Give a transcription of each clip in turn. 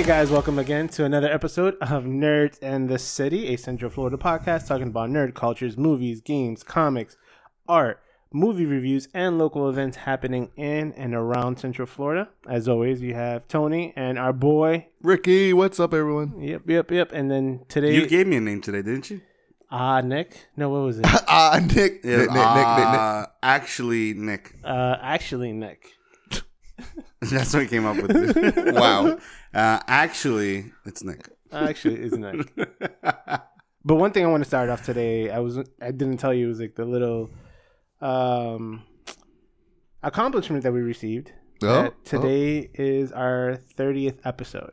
Hey guys, welcome again to another episode of Nerds and the City, a Central Florida podcast talking about nerd cultures, movies, games, comics, art, movie reviews, and local events happening in and around Central Florida. As always, we have Tony and our boy. Ricky, what's up, everyone? Yep, yep, yep. And then today, You gave me a name today, didn't you? ah, Nick. No, what was it? Ah, Nick, Nick, Yeah, Nick, Nick, Nick, Nick. uh, Actually, Nick. uh, actually, Nick. That's what I came up with. wow. Uh, actually, it's Nick. Actually, it's Nick. But one thing I want to start off today, I was I didn't tell you it was like the little um accomplishment that we received. Oh, that today is our 30th episode.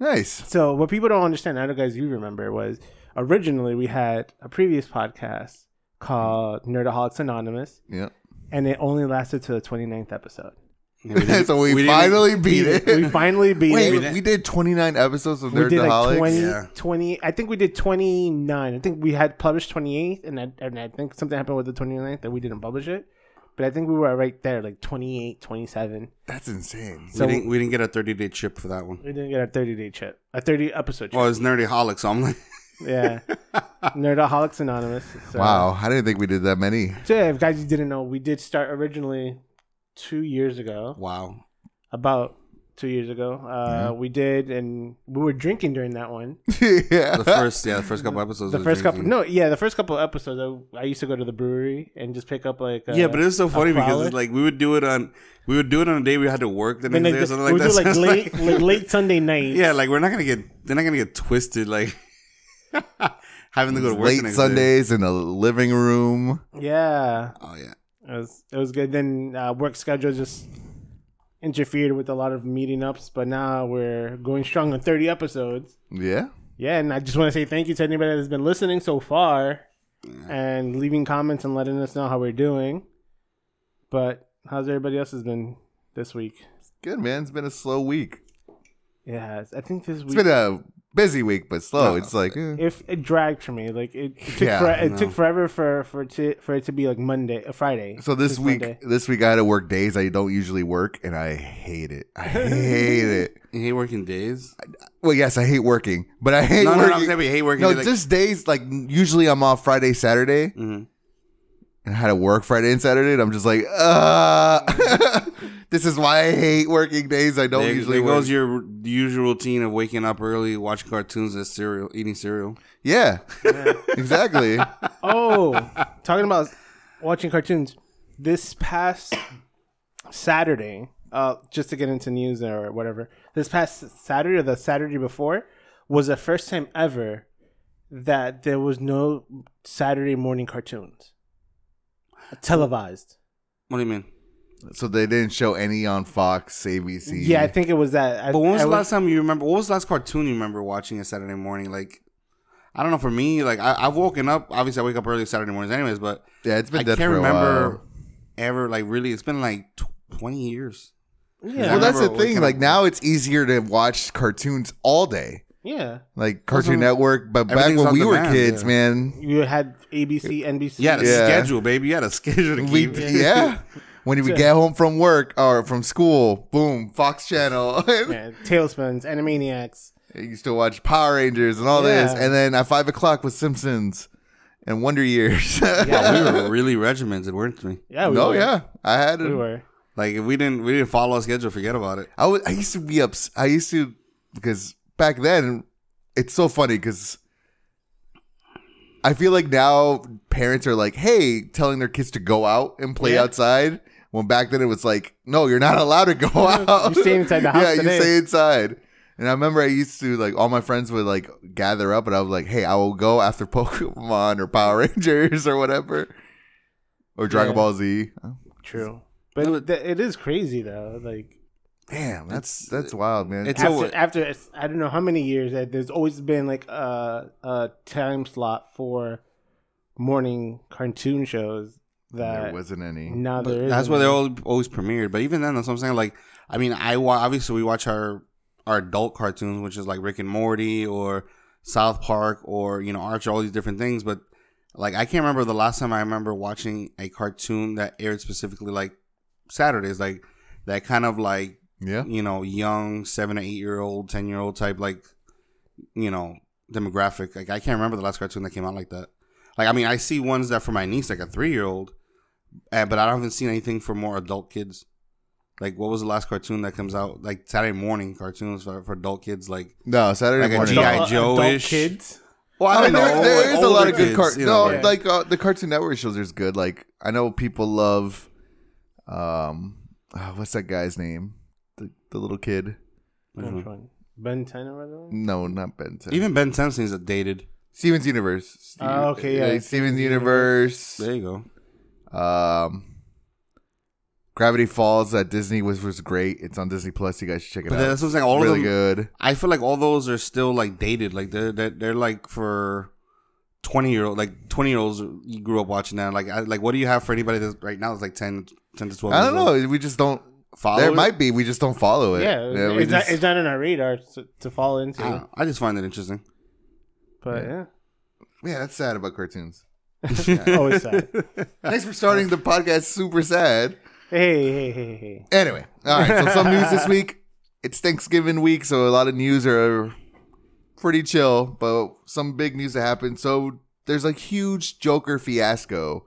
Nice. So what people don't understand, I don't know guys you remember, was originally we had a previous podcast called Nerdaholics Anonymous, Yeah. and it only lasted to the 29th episode. Yeah, we didn't- so we, we finally beat it. We finally beat Wait, it. we did 29 episodes of We did like 20, Yeah. 20 I think we did 29. I think we had published 28, and I, and I think something happened with the 29th that we didn't publish it. But I think we were right there, like 28, 27. That's insane. So- we, didn't, we didn't get a 30 day chip for that one. We didn't get a 30 day chip, a 30 episode chip. Well, it's Nerdy Holic, so I'm like, yeah. Nerdaholics Anonymous. So, Wow, I didn't think we did that many. So, yeah, if guys you didn't know, we did start originally two years ago, wow. about two years ago. Uh, We did, and we were drinking during that one. yeah. The first, yeah, the first couple episodes. The was first couple, no, yeah, the first couple episodes, I, I used to go to the brewery and just pick up like, uh, yeah, but it was so funny because it's like we would do it on we would do it on a day we had to work the then next they day or something we like would that. do like late, like late Sunday night. yeah, like we're not gonna get they're not gonna get twisted like having to go to work the Late next Sundays in the living room. yeah, Oh yeah. It was it was good. Then uh, work schedule just interfered with a lot of meeting ups, but now we're going strong on thirty episodes. Yeah. Yeah, and I just want to say thank you to anybody that's been listening so far and leaving comments and letting us know how we're doing. But how's everybody else has been this week? Good, man. It's been a slow week. Yeah, I think this It's week been a busy week, but slow. No, it's like, eh. if it dragged for me, like it, it took Yeah, for, it no. took forever for for it to for it to be like Monday, uh, Friday. so this This week, Monday. this week I had to work days I don't usually work, and I hate it. I hate it. You hate working days? Well, yes, I hate working, but I hate No, no, working. no, I'm saying we hate working No, days. Like, just days like usually I'm off Friday, Saturday, Mhm. and I had to work Friday and Saturday, and I'm just like, uh this is why I hate working days. I don't there, usually there work. goes your usual routine of waking up early, watching cartoons, and cereal, eating cereal. yeah, exactly. Oh, talking about watching cartoons. This past Saturday, uh, just to get into news or whatever, this past Saturday or the Saturday before was the first time ever that there was no Saturday morning cartoons televised. What do you mean? So they didn't show any on Fox, ABC. Yeah, I think it was that. I, But when was I the last time you remember? What was the last cartoon you remember watching a Saturday morning? Like, I don't know. For me, like I, I've woken up. Obviously, I wake up early Saturday mornings, anyways. But yeah, it's been I dead can't for a remember while. ever like really. It's been like twenty years. Yeah, Well, that's the thing. Like up- now, it's easier to watch cartoons all day, yeah. like Cartoon Also, Network. But back when we were demand, kids, yeah. man, You had ABC, NBC. You had a Yeah. schedule, baby. You had a schedule to we keep. yeah. When we get home from work or from school, boom, Fox Channel. yeah, Tailspins, Animaniacs. I used to watch Power Rangers and all this, and then at five o'clock was Simpsons and Wonder Years. Wow, we were really regimented, weren't we? Yeah, we no, were. yeah, I had it. we were. Like if we didn't, we didn't follow a schedule. Forget about it. I was, I used to be up. I used to because back then it's so funny because I feel like now parents are like, "Hey," telling their kids to go out and play Yeah. outside. When back then it was like, "No, you're not allowed to go out. You stay inside the house yeah, today." you stay inside." And I remember I used to like all my friends would like gather up, and I was like, "Hey, I will go after Pokemon or Power Rangers or whatever, or Dragon Yeah. Ball Z." True, but it, it is crazy though. Like Damn, that's that's wild, man. it's- after, So- after I don't know how many years that there's always been like a a time slot for morning cartoon shows there that wasn't any. now But there is. that's why they all always premiered. But even then, that's what I'm saying. Like, I mean, I wa- obviously we watch our our adult cartoons, which is like Rick and Morty or South Park or you know Archer, all these different things. But like, I can't remember the last time I remember watching a cartoon that aired specifically like Saturdays, like that kind of like Yeah. you know, young seven or eight year old, ten year old type like, you know, demographic. Like I can't remember the last cartoon that came out like that. Like I mean, I see ones that for my niece, like a three year old, but I haven't seen anything for more adult kids. Like what was the last cartoon that comes out? Like Saturday morning cartoons for, for adult kids. Like No, Saturday Like a morning. G.I. Adult- Joe-ish. kids. well, I mean, there, there is a lot of good cartoons. No, Yeah. like uh, the Cartoon Network shows are good. Like I know people love, um, uh, what's that guy's name? The the little kid. Which one? Ben 10 or whatever? No, not Ben 10. Even Ben Ten seems dated. Steven's Universe. Steve- Oh, okay, yeah, uh, Steven's Universe. There you go. Um, Gravity Falls at Disney was was great. It's on Disney Plus. You guys should check it But out. that's what I'm saying. All really of them, good. I feel like all those are still like dated. Like they're they're, they're like for twenty year old like twenty year olds you grew up watching that. Like I, like what do you have for anybody that's right now? is like 10, 10 to twelve. I don't years old? know. We just don't. Follow there it? might be. We just don't follow it. Yeah, we it's, not, just- it's not on our radar to, to fall into. I. I just find it interesting. But yeah. yeah, that's sad about cartoons. Always sad. Thanks for starting the podcast super sad. Hey, hey, hey, hey. Anyway, all right. So some news this week. It's Thanksgiving week, so a lot of news are pretty chill, but some big news that happened. So there's a huge Joker fiasco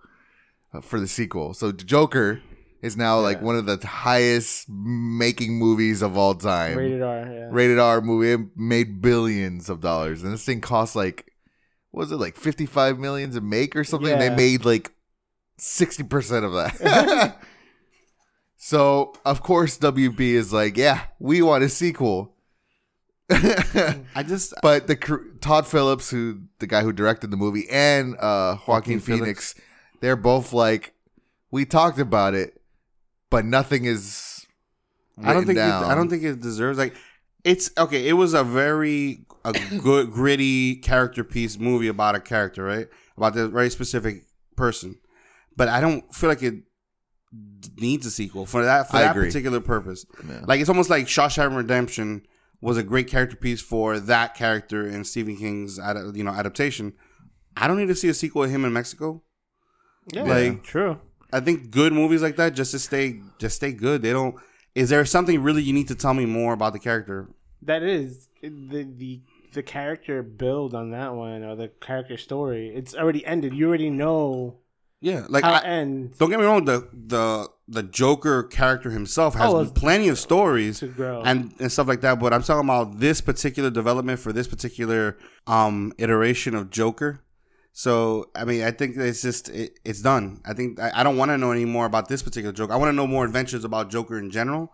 uh, for the sequel. So Joker is now like one of the highest making movies of all time. Rated R, yeah. Rated R movie. It made billions of dollars, and this thing cost like, was it like fifty five million to make or something? They made like sixty percent of that. so of course WB is like, yeah, we want a sequel. I just but the Todd Phillips, who the guy who directed the movie, and uh, Joaquin, Joaquin Phoenix, they're both like, we talked about it, but nothing is. I don't think it. I don't think it deserves like it's okay. It was a very a good gritty character piece movie about a character, right? About this very specific person, but I don't feel like it needs a sequel for that for I that agree. particular purpose. Yeah. Like it's almost like Shawshank Redemption was a great character piece for that character in Stephen King's ad- you know adaptation. I don't need to see a sequel of him in Mexico. Yeah, Like- true. I think good movies like that just to stay just stay good. They don't. Is there something really you need to tell me more about the character? That is the the the character build on that one or the character story. It's already ended. You already know Yeah, like how I, ends don't get me wrong. The the the Joker character himself has Oh, plenty of stories to grow. and and stuff like that. But I'm talking about this particular development for this particular um iteration of Joker. So I mean, I think it's just it, it's done. I think I, I don't want to know any more about this particular Joker. I want to know more adventures about Joker in general.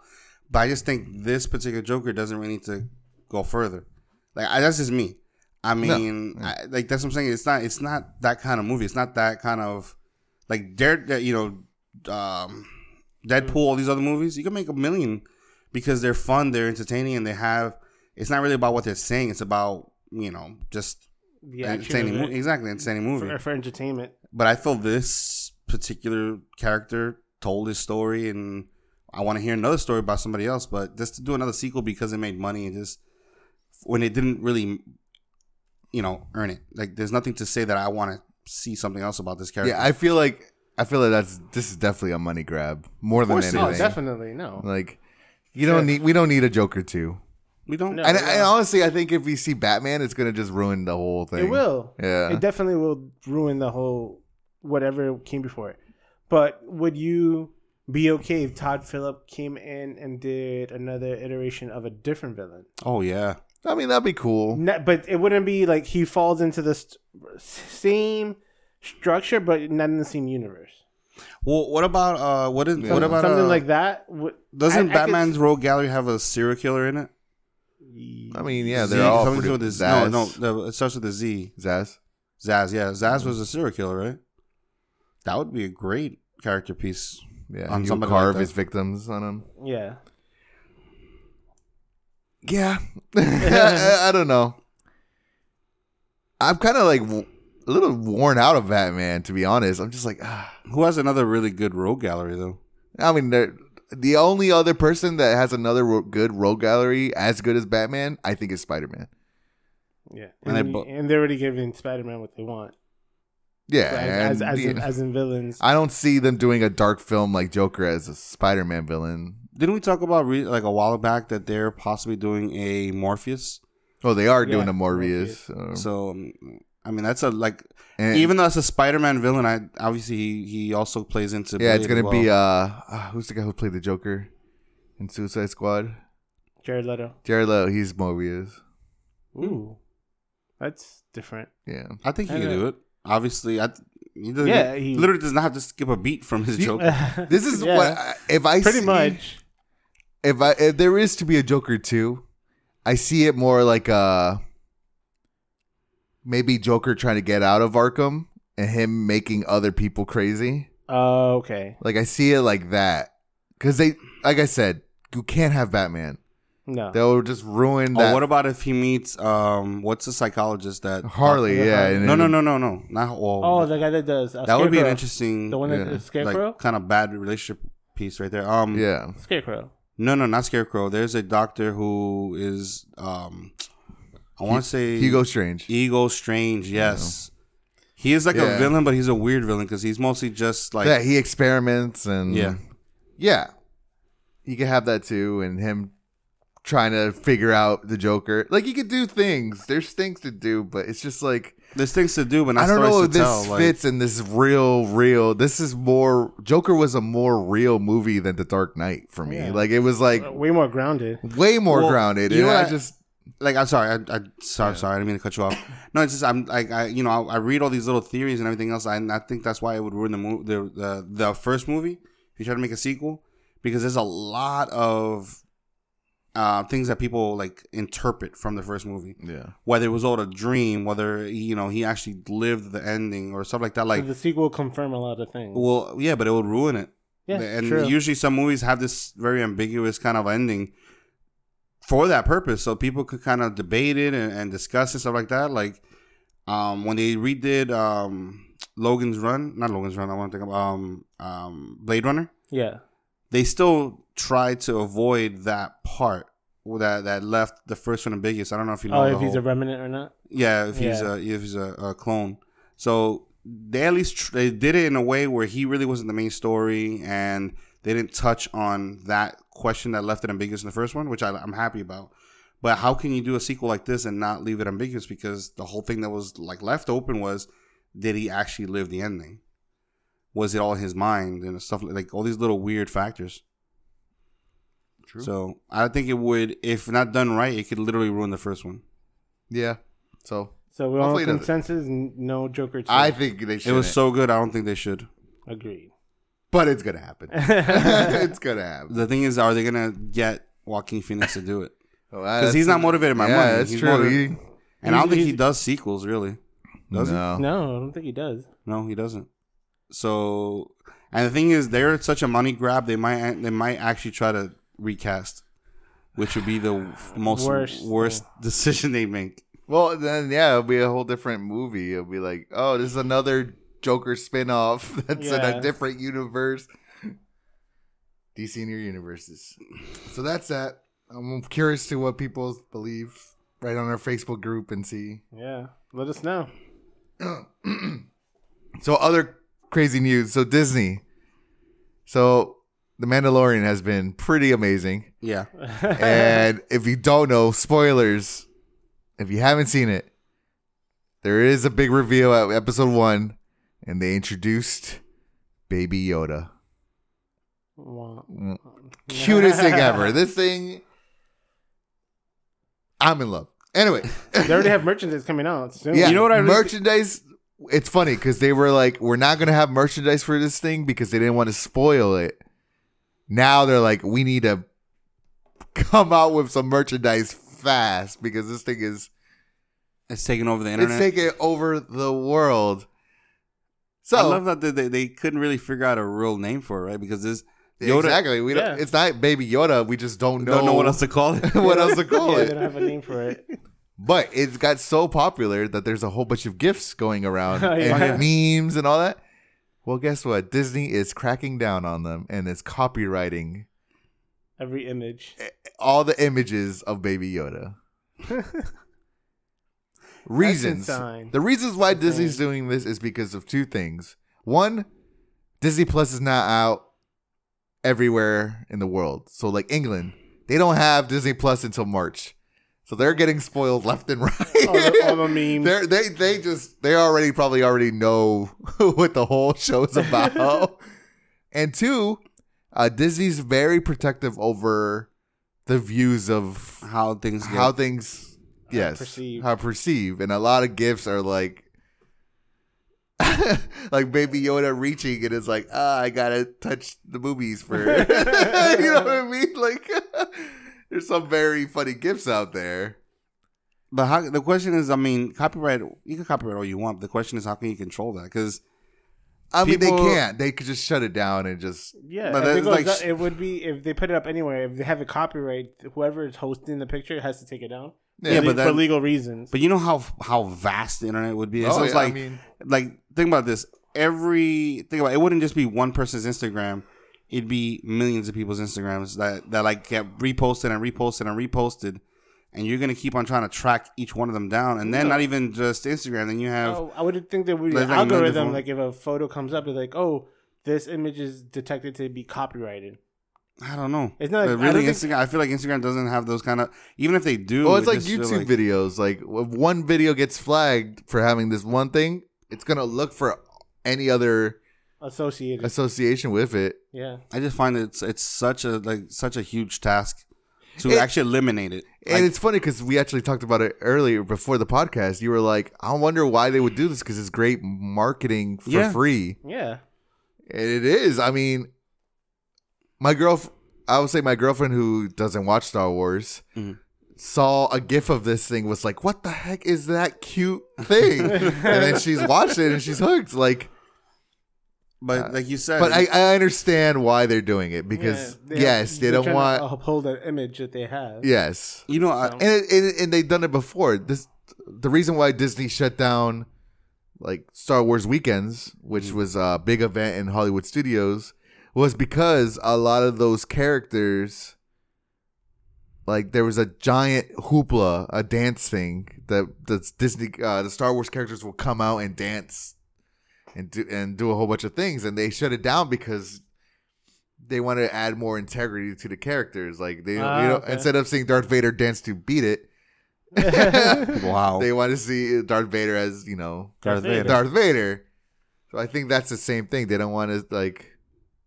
But I just think this particular Joker doesn't really need to go further. Like I, that's just me. I mean, I, like that's what I'm saying. It's not. It's not that kind of movie. It's not that kind of like Dare. You know, um, Deadpool. All these other movies, you can make a million because they're fun, they're entertaining, and they have. It's not really about what they're saying. It's about you know just the entertaining. of Mo- exactly, entertaining movie. for, for entertainment. But I feel this particular character told his story, and I want to hear another story about somebody else. But just to do another sequel because it made money and just when it didn't really, you know, earn it. Like there's nothing to say that I want to see something else about this character. Yeah, I feel like I feel like that's this is definitely a money grab more than course it is. anything. Oh, definitely no. Like you don't need we don't need a Joker two. we don't. No. And, yeah. and honestly, I think if we see Batman, it's gonna just ruin the whole thing. It will. Yeah. It definitely will ruin the whole whatever came before it. But would you be okay if Todd Phillip came in and did another iteration of a different villain? Oh yeah. I mean, that'd be cool. No, but it wouldn't be like he falls into the st- same structure, but not in the same universe. Well, what about uh, what is Yeah. what about something uh, like that? Would- Doesn't I- I could- Batman's Rogue Gallery have a serial killer in it? I mean, yeah, Z, they're all something pretty, with a- Zsasz. No, no, the- it starts with a Z. Zsasz. Zsasz, yeah, Zsasz was a serial killer, right? That would be a great character piece. Yeah, On he would somebody carve like his victims on him. yeah. Yeah, I, I don't know. I'm kind of like w- a little worn out of Batman, to be honest. I'm just like, ah. Who has another really good Rogue Gallery though? I mean, the only other person that has another ro- good rogue gallery as good as Batman, I think, is Spider Man. Yeah, And and, they bo- and they're already giving Spider Man what they want. Yeah, as, and as, the- in, as in villains. I don't see them doing a dark film like Joker as a Spider Man villain. Didn't we talk about re- like a while back that they're possibly doing a Morbius? Oh, they are Yeah, doing a Morbius. um, So, um, I mean, that's a like and- even though it's a Spider-Man villain, I obviously he, he also plays into yeah, it's gonna as be uh, uh, who's the guy who played the Joker in Suicide Squad? Jared Leto. Jared Leto. He's Morbius. Ooh, that's different. Yeah. I think he I can know. do it. Obviously, I he, Yeah, he he- literally does not have to skip a beat from his Joker. This is Yeah, what I- if I pretty see- much. If I if there is to be a Joker two, I see it more like a maybe Joker trying to get out of Arkham and him making other people crazy. Oh, okay. Like I see it like that because they, like I said, you can't have Batman. No. They'll just ruin Oh, what about if he meets um what's the psychologist that Harley? Uh, yeah. uh, No, no, no, no, no, not well, oh, the guy that does uh, that would be an interesting, The one that Yeah. is Scarecrow. like kind of bad relationship piece right there. Um, Yeah. Scarecrow. No, no, not Scarecrow. There's a doctor who is um, I want to say Hugo Strange. Hugo Strange. Yes, he is like Yeah. a villain, but he's a weird villain because he's mostly just like yeah, he experiments and Yeah. yeah. You could have that too, and him trying to figure out the Joker. Like you could do things. There's things to do, but it's just like there's things to do, but not I don't know if this tell. like- fits in this real, real. This is more. Joker was a more real movie than The Dark Knight for me. Yeah. Like it was like Way more grounded. way more Well, grounded. you And know I just like I'm sorry, I, I sorry, sorry, I didn't mean to cut you off. No, it's just I'm like I you know I, I read all these little theories and everything else. and I think that's why it would ruin the movie, the, the the first movie if you try to make a sequel because there's a lot of uh, things that people like interpret from the first movie. yeah. Whether it was all a dream, whether you know he actually lived the ending or stuff like that. Like, so the sequel confirm a lot of things. well, yeah, but it would ruin it. yeah, and true. usually some movies have this very ambiguous kind of ending for that purpose so people could kind of debate it and, and discuss it stuff like that like um when they redid um logan's run not logan's run i want to think of um um blade runner yeah. They still tried to avoid that part that that left the first one ambiguous i don't know if you know Oh, if he's whole- a replicant or not. yeah, if he's Yeah. a if he's a, a clone. So they at least tr- they did it in a way where he really wasn't the main story, and they didn't touch on that question that left it ambiguous in the first one, which I, I'm happy about. But how can you do a sequel like this and not leave it ambiguous? Because the whole thing that was like left open was, did he actually live the ending? Was it all his mind and stuff like, like all these little weird factors? True. So I think it would, if not done right, it could literally ruin the first one. Yeah. So So we're all Hopefully it consensus. No Joker. Two. I think they should. It was so good. I don't think they should. agreed. but it's gonna happen. it's gonna happen. The thing is, are they gonna get Joaquin Phoenix to do it? Oh, because he's not motivated by yeah, money. That's He's true. motivated- He- And I don't think he does sequels, really. Does he? no. No, I don't think he does. No, he doesn't. So, and the thing is, they're such a money grab. They might they might actually try to recast, which would be the most Worst worst, decision they make. Well, then yeah, it'll be a whole different movie. It'll be like, oh, this is another Joker spin-off that's in a different universe. DC in your universes. So that's that. I'm curious to what people believe. Right on our Facebook group and see. Yeah, let us know. So other crazy news. So Disney. So The Mandalorian has been pretty amazing. Yeah, and if you don't know, spoilers. If you haven't seen it, there is a big reveal at episode one, and they introduced Baby Yoda. Wow. Cutest thing ever. This thing, I'm in love. Anyway, They already have merchandise coming out soon. yeah, You know what I really- merchandise. It's funny because they were like, "We're not gonna have merchandise for this thing because they didn't want to spoil it." Now they're like, "We need to come out with some merchandise fast because this thing is it's taking over the internet. it's taking over the world." So I love that they, they, they couldn't really figure out a real name for it, right? Because this Yoda exactly, we don't. It's not Baby Yoda. We just don't know, don't know what else to call it. what else to call Yeah, it. they don't have a name for it. But it's got so popular that there's a whole bunch of gifts going around Oh, yeah. and memes and all that. Well, guess what? Disney is cracking down on them and is copywriting Every image. all the images of Baby Yoda. reasons. The reasons why Insane. Disney's doing this is because of two things. One, Disney Plus is not out everywhere in the world. So like England, they don't have Disney Plus until March. So they're getting spoiled left and right. All the, all the memes. They're, they they just they already probably already know what the whole show is about. and two, uh, Disney's very protective over the views of How things get. how things yes perceived. how perceive, and a lot of gifts are like. like baby Yoda reaching and it's like ah I gotta touch the boobies for you know what I mean like there's some very funny gifts out there But how, the question is, I mean, copyright. You can copyright all you want. But the question is, how can you control that? Because I mean, People- they can't. They could just shut it down and just. Yeah, But if it, that's like up- it would be if they put it up anywhere. If they have a copyright, whoever is hosting the picture has to take it down. Yeah, for, but for legal reasons. But you know how how vast the internet would be. Oh, so it's yeah, I like mean- like think about this. Every think about it, it wouldn't just be one person's Instagram. It'd be millions of people's Instagrams that that like get reposted and reposted and reposted, and you're gonna keep on trying to track each one of them down. And then No. not even just Instagram. Then you have Oh, I would think there would be Like an like a million algorithm. Like if a photo comes up, it's like, oh, this image is detected to be copyrighted. I don't know. It's not- But I really don't think- Instagram. I feel like Instagram doesn't have those kind of. Even if they do, Well, it's like just feel YouTube videos. Like if one video gets flagged for having this one thing, it's gonna look for any other Associated. association with it. yeah. I just find it's it's such a like such a huge task to It- actually eliminate it. And Like, it's funny because we actually talked about it earlier before the podcast. You were like, I wonder why they would do this because it's great marketing for Yeah. free. Yeah. And it is. I mean, my girl, I would say my girlfriend who doesn't watch Star Wars Mhm. saw a gif of this thing, was like, what the heck is that cute thing? and then she's watched it and she's hooked. Like, but like you said, but I, I understand why they're doing it because, Yeah, yes, they they're don't want, to uphold an image that they have. yes. you know, I, and it, and, and they've done it before. This the reason why Disney shut down like Star Wars weekends, which Mm. was a big event in Hollywood studios, was because a lot of those characters, like there was a giant hoopla, a dance thing that the Disney, uh, the Star Wars characters will come out and dance and do and do a whole bunch of things, and they shut it down because they want to add more integrity to the characters. Like they, Ah, you know, okay. instead of seeing Darth Vader dance to beat it, wow, they want to see Darth Vader as you know Darth Vader. Darth Vader. So I think that's the same thing. They don't want to like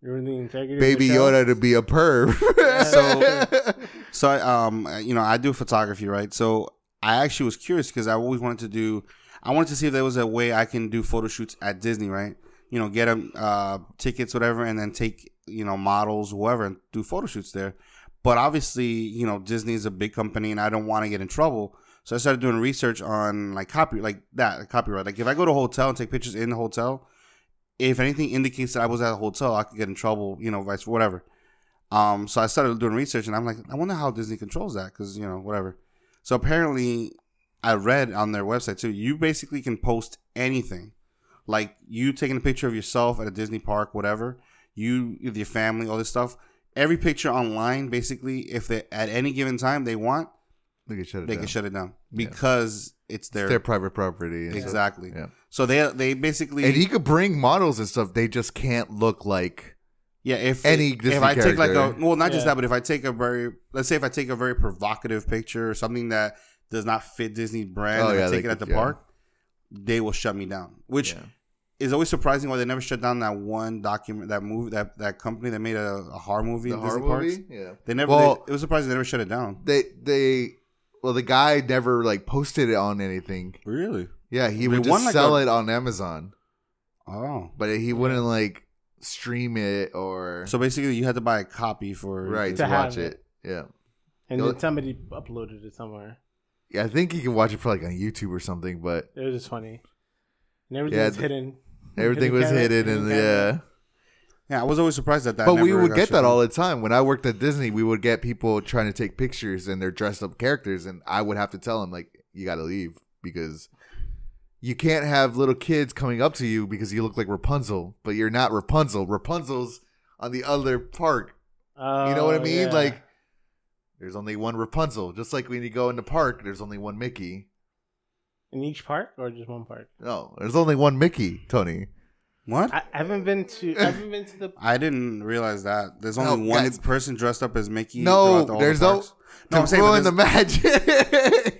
Ruin the integrity of Baby. Yoda to be a perv. So- So, I, um, you know, I do photography, right? So I actually was curious because I always wanted to do. I wanted to see if there was a way I can do photo shoots at Disney, right? You know, get them uh, tickets, whatever, and then take you know models, whoever, and do photo shoots there. But obviously, you know, Disney is a big company, and I don't want to get in trouble. So I started doing research on like copy, like that copyright. Like if I go to a hotel and take pictures in the hotel, if anything indicates that I was at a hotel, I could get in trouble. You know, vice whatever. Um, so I started doing research, and I'm like, I wonder how Disney controls that, because you know, whatever. So apparently, I read on their website too. You basically can post anything, like you taking a picture of yourself at a Disney park, whatever. You with your family, all this stuff. Every picture online, basically, if they at any given time they want, they can shut it they down. can shut it down Yeah. because it's their, It's their private property. exactly. Yeah. So they they basically And you could bring models and stuff. They just can't look like. Yeah, if Any if Disney I take like a character. well, not just that, but if I take a very let's say if I take a very provocative picture or something that does not fit Disney brand, Oh, and yeah, I they take it at the yeah. park, they will shut me down. Which Yeah. is always surprising why they never shut down that one document, that movie, that that company that made a, a horror movie The in horror Disney parks. movie? Yeah. They never. Well- they- it was surprising they never shut it down. They they well the guy never like posted it on anything. Really? Yeah, he They would won, just like, sell a- it on Amazon, Oh, but he wouldn't like stream it or so basically you had to buy a copy for right To to, watch have it. Yeah. And then somebody uploaded it somewhere. Yeah, I think you can watch it for like on YouTube or something, but It was just funny. And everything Yeah, was th- hidden. everything was hidden and yeah. Yeah, I was always surprised at that. But we would get shut that all the time. When I worked at Disney, we would get people trying to take pictures and they're dressed up characters, and I would have to tell them like, "You got to leave because you can't have little kids coming up to you because you look like Rapunzel, but you're not Rapunzel. Rapunzel's on the other park. You know what I Oh, mean? yeah. Like, there's only one Rapunzel. Just like when you go in the park, there's only one Mickey. in each park or just one park? No, there's only one Mickey, Tony. What? I, I haven't been to. I haven't been to the. I didn't realize that. There's No, only one guys. person dressed up as Mickey. No, throughout all there's the no. parks. No, I'm saying, but ruin the magic.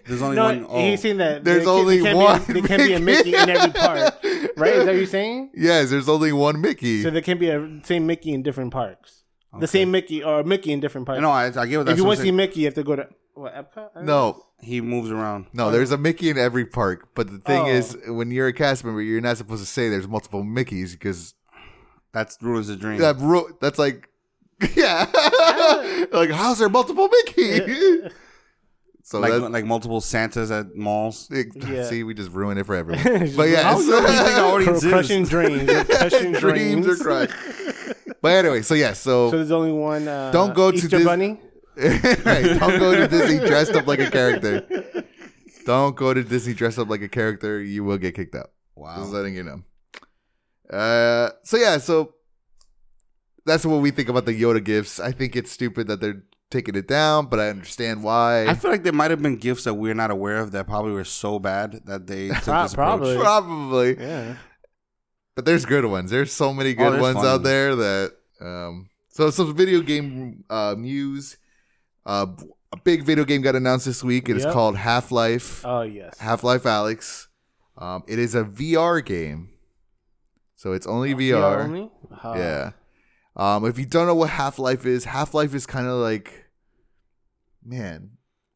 There's only No, one. Oh, he's saying that There's there only there can one Be, there can be a Mickey in every park, right? Is that what you're saying? yes, there's only one Mickey. So there can be a same Mickey in different parks. Okay. The same Mickey or Mickey in different parks. no, I, I get what if you want to see. Mickey, you have to go to what Epcot. I don't know. no, He moves around. no, there's a Mickey in every park. But the thing Oh. is, when you're a cast member, you're not supposed to say there's multiple Mickeys because That ruins the dream. that ru- that's like, yeah, like how's there multiple Mickey? so like that, like multiple Santas at malls. Yeah. see, we just ruin it for everyone. But yeah, How you think I already Cr- crushing dreams, You're crushing dreams dreams. are crushed. But anyway, so yeah, So so there's only one. Uh, Don't go to Easter Dis- Bunny. right, don't go to Disney dressed up like a character. Don't go to Disney dressed up like a character. You will get kicked out. Wow. Just letting you know. Uh, so yeah, so that's what we think about the Yoda gifts. I think it's stupid that they're taking it down, but I understand why. I feel like there might have been gifts that we're not aware of that probably were so bad that they took Pro- this probably. approach. Probably, Yeah. But there's good ones. There's so many Oh, good there's ones fun out there that. Um, so some video game uh, news. Uh, a big video game got announced this week. It is Yep. called Half Life. Oh yes. Half Life Alyx. Um, it is a VR game, so it's only VR. only? Uh, Yeah. Um, if you don't know what Half Life is, Half Life is kind of like, man,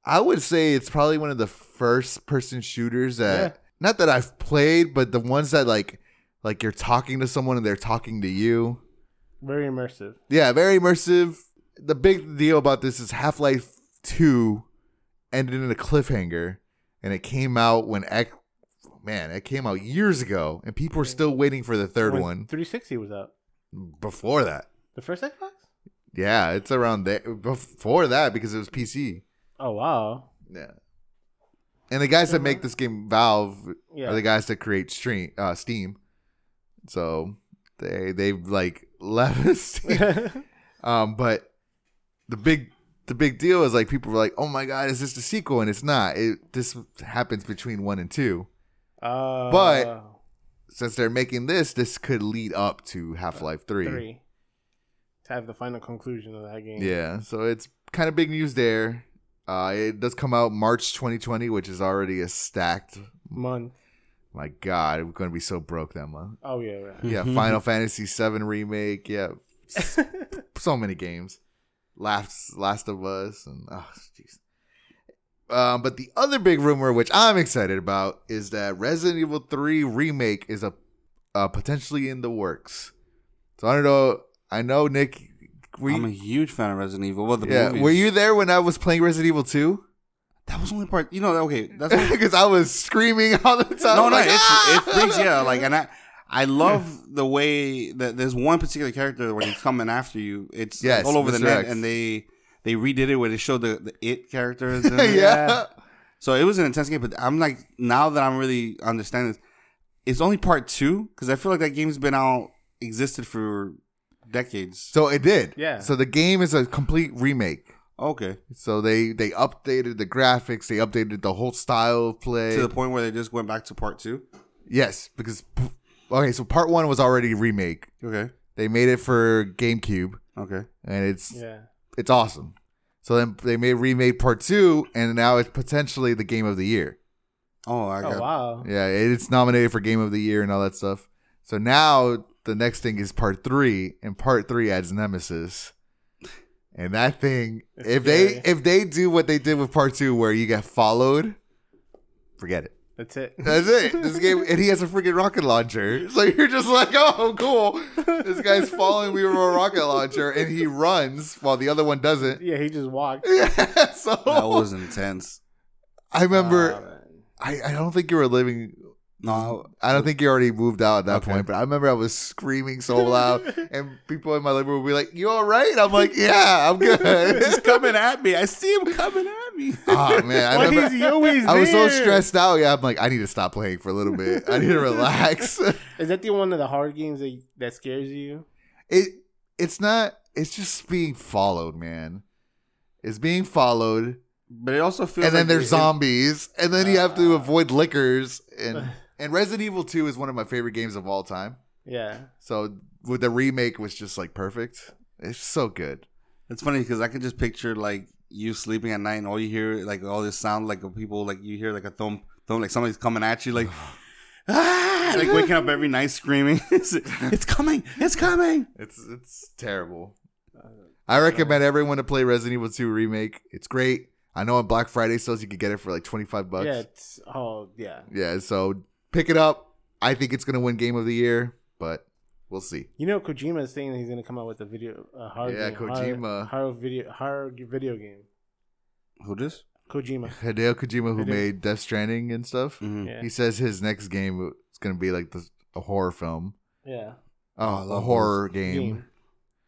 I would say it's probably one of the first person shooters that, Yeah. not that I've played, but the ones that like, like you're talking to someone and they're talking to you. Very immersive. Yeah, very immersive. The big deal about this is Half Life 2 ended in a cliffhanger, and it came out when X. Man, it came out years ago, and people were still waiting for the third When one 360 was out. before that. The first Xbox? Yeah, it's around there before that because it was PC. Oh wow. Yeah. And the guys that make this game, Valve, Yeah. are the guys that create Stream, uh, Steam. So they they've like left um, but the big the big deal is like people were like, "Oh my god, is this the sequel?" And it's not. It this happens between one and two. Uh, But- Since they're making this, this could lead up to Half Life Three. three. To have the final conclusion of that game. Yeah, so it's kind of big news there. Uh, it does come out March 2020, which is already a stacked. Month. My God, we're going to be so broke that month. Oh yeah. Right. Yeah, Final Fantasy VII remake. Yeah, so many games. Last Last of Us and oh jeez. Um, but the other big rumor, which I'm excited about, is that Resident Evil 3 remake is a uh, potentially in the works. So I don't know. I know Nick. Were I'm a huge fan of Resident Evil. Well, the yeah, movies. were you there when I was playing Resident Evil 2? That was the only part. You know, okay, that's Because I was screaming all the time. no, no, like, it's "Ah!" it freaks yeah. Like, and I I love the way that there's one particular character when he's coming after you. It's Yes, all over the net, X. and they they redid it where they showed the, the it characters. in it. yeah. So it was an intense game, but I'm like now that I'm really understanding, this, it's only part two because I feel like that game's been out existed for decades. So it did. Yeah. So the game is a complete remake. Okay, So they they updated the graphics, they updated the whole style of play. to the point where they just went back to part two. yes, because okay, so part one was already remake. Okay, They made it for GameCube, okay. and it's Yeah. it's awesome. So then they made remade part two, and now it's potentially the game of the year. Oh, I Oh wow. Yeah, it's nominated for game of the year and all that stuff. So now the next thing is part three, and part three adds Nemesis. And that thing, It's if they if they do what they did with part two, where you get followed, forget it. That's it. That's it. This game, and he has a freaking rocket launcher. So you're just like, oh, cool. This guy's following me with a rocket launcher, and he runs while the other one doesn't. yeah, he just walked. Yeah. So That was intense. I remember. Ah, man. I, I don't think you were living. No, I don't think you already moved out at that Okay. point, but I remember I was screaming so loud, and people in my living room would be like, "You all right?" I'm like, "Yeah, I'm good." He's coming at me. I see him coming at me. oh man, I remember. is he always I was so stressed out. Yeah, I'm like, I need to stop playing for a little bit. I need to relax. Is that the one of the hard games that that scares you? it it's not. It's just being followed, man. It's being followed, But it also feels and then like there's it- zombies, and then you have to ah. avoid lickers. And and Resident Evil Two is one of my favorite games of all time. Yeah. So with the remake was just like perfect. It's so good. It's funny because I can just picture like you sleeping at night and all you hear like all this sound like of people like you hear like a thump thump like somebody's coming at you like ah, like waking up every night screaming it's, it's coming it's coming It's it's terrible. I recommend everyone to play Resident Evil 2 remake. It's great. I know on Black Friday sales you could get it for like 25 bucks. Yeah. It's oh yeah. Yeah, so pick it up. I think it's gonna win Game of the Year, but we'll see. You know, Kojima is saying he's gonna come out with a video, a horror Yeah, game, Kojima. horror, horror video, horror video game. who this Kojima. Hideo Kojima, who Hideo- made Death Stranding and stuff, Mhm. Yeah. he says his next game is gonna be like the, a horror film. Yeah. Oh, a love horror game, Game.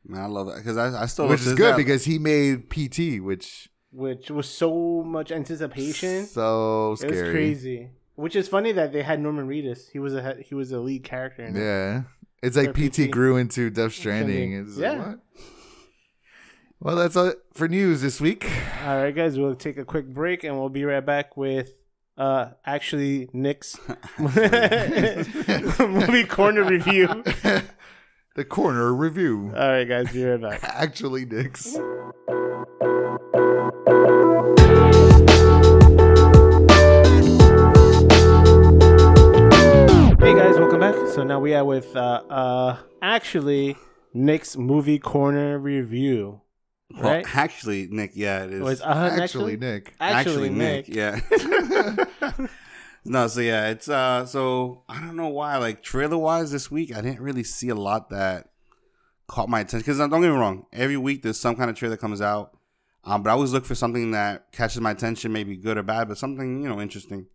man I love it because I, I still which is good guy. because he made PT, which Which was so much anticipation. so scary, It was crazy. Which is funny that they had Norman Reedus. He was a he was a lead character. In it. Yeah, it's like PT PT. grew into Death Stranding. Yeah. like, what? Well, that's it for news this week. All right, guys, we'll take a quick break and we'll be right back with uh actually Nick's movie corner review. the corner review. All right, guys, be right back. Actually, Nick's. So now we are with uh uh actually Nick's movie corner review. Well, Right? actually Nick yeah it is it's, uh, Actually, Nick. Actually, Nick. yeah no so yeah it's uh so i don't know why like trailer wise this week i didn't really see a lot that caught my attention because don't get me wrong every week there's some kind of trailer that comes out um but i always look for something that catches my attention maybe good or bad but something you know interesting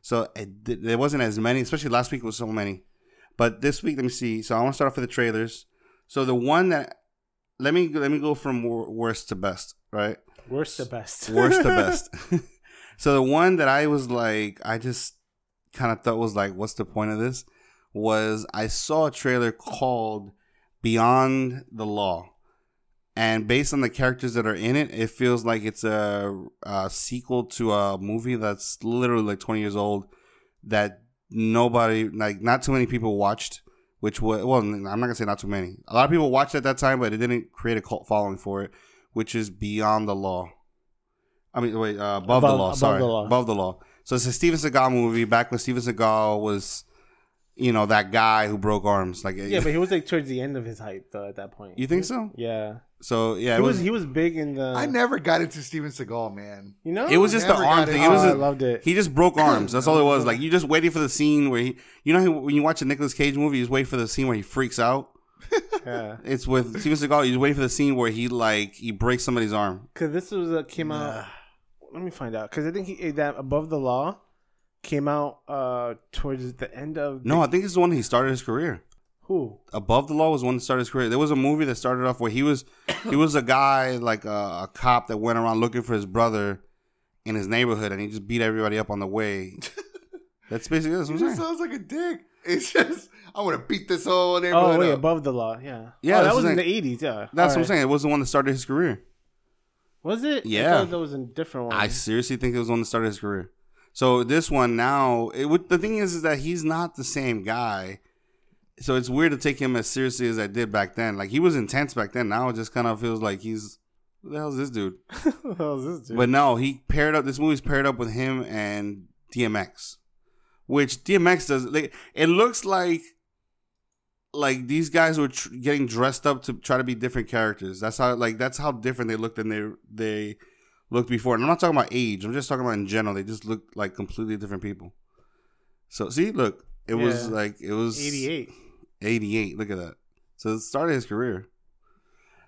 so it, there wasn't as many especially last week was so many but this week let me see so i want to start off with the trailers so the one that let me let me go from worst to best right Worst to best. worst to best. so the one that I was like, I just kind of thought was like, what's the point of this? Was I saw a trailer called Beyond the Law, and based on the characters that are in it, it feels like it's a, a sequel to a movie that's literally like twenty years old that nobody, like, not too many people watched. Which was well, I'm not gonna say not too many. A lot of people watched at that time, but it didn't create a cult following for it which is Beyond the Law. I mean, wait, uh, above, the law. Above sorry, the Law. above the law. So it's a Steven Seagal movie back when Steven Seagal was, you know, that guy who broke arms. Like, Yeah, but he was like towards the end of his hype though at that point. you think so? Yeah. So yeah, He it was was. he was big in the I never got into Steven Seagal, man. you know it was just the arm thing. it. It was. Oh, I a- loved it. he just broke arms. That's all it was. Like you just waiting for the scene where he, you know, when you watch a Nicolas Cage movie, you just wait for the scene where he freaks out. yeah. It's with Steven Seagal. You just wait for the scene where he like he breaks somebody's arm. Cuz this was uh, came out Let me find out cuz I think he that above the law came out uh towards the end of No, I think it's the one he started his career. who? Above the Law was one that started his career. There was a movie that started off where he was he was a guy like a, a cop that went around looking for his brother in his neighborhood, and he just beat everybody up on the way. That's basically that's He just sounds like a dick. It's just I want to beat this whole neighborhood Oh wait, up. above the law. Yeah. Yeah, Oh, that was what in the 80s, yeah. That's what I'm saying. It was the one that started his career. Was it? I Yeah. thought that was a different one. I seriously think it was the one that started his career. So this one now, it would, the thing is, is that he's not the same guy. So it's weird to take him as seriously as I did back then. Like he was intense back then. Now it just kind of feels like he's who the hell's this dude? What the hell is this dude? But no, he paired up. This movie's paired up with him and DMX, which DMX does. Like it looks like like these guys were tr- getting dressed up to try to be different characters. That's how like that's how different they looked than they they looked before. And I'm not talking about age. I'm just talking about in general. They just look like completely different people. So see, look, it was like it was 88. 88. Look at that. So it started his career.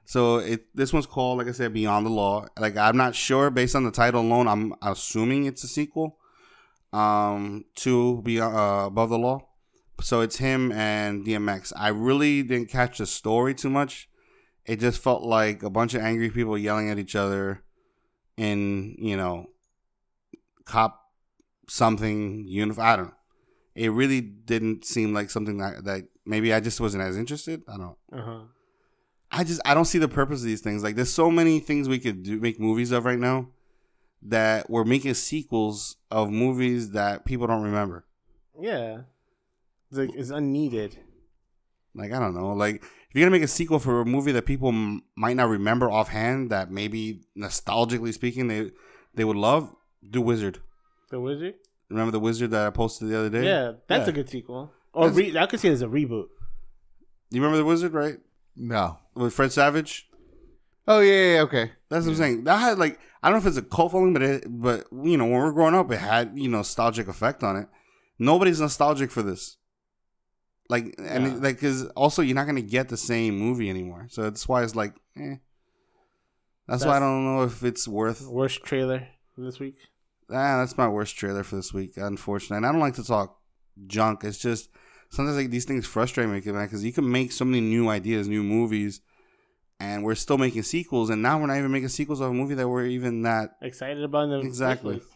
So it this one's called, like I said, Beyond the Law. Like I'm not sure based on the title alone. I'm assuming it's a sequel um, to Beyond uh, Above the Law. So it's him and DMX. I really didn't catch the story too much. It just felt like a bunch of angry people yelling at each other in you know cop something uniform. I don't know. It really didn't seem like something that, that maybe I just wasn't as interested. I don't. Uh-huh. I just I don't see the purpose of these things. Like there's so many things we could do make movies of right now that we're making sequels of movies that people don't remember. Yeah. It's like it's unneeded. Like I don't know. Like you're gonna make a sequel for a movie that people m- might not remember offhand, that maybe nostalgically speaking they they would love, do Wizard. The Wizard. Remember the Wizard that I posted the other day? Yeah, that's Yeah. a good sequel. Or re- I could see it as a reboot. You remember the Wizard, right? No. With Fred Savage. Oh yeah, yeah, yeah, okay. That's what I'm saying. That had like I don't know if it's a cult following, but it, but you know when we're growing up, it had you know nostalgic effect on it. Nobody's nostalgic for this. Like and Yeah. it- like because also you're not gonna get the same movie anymore, so that's why it's like, eh. That's, why I don't know if it's worth. Worst trailer this week. Ah, that's my worst trailer for this week, unfortunately. And I don't like to talk junk. It's just sometimes like these things frustrate me, because you can make so many new ideas, new movies, and we're still making sequels, and now we're not even making sequels of a movie that we're even that. Excited about in the Exactly. place.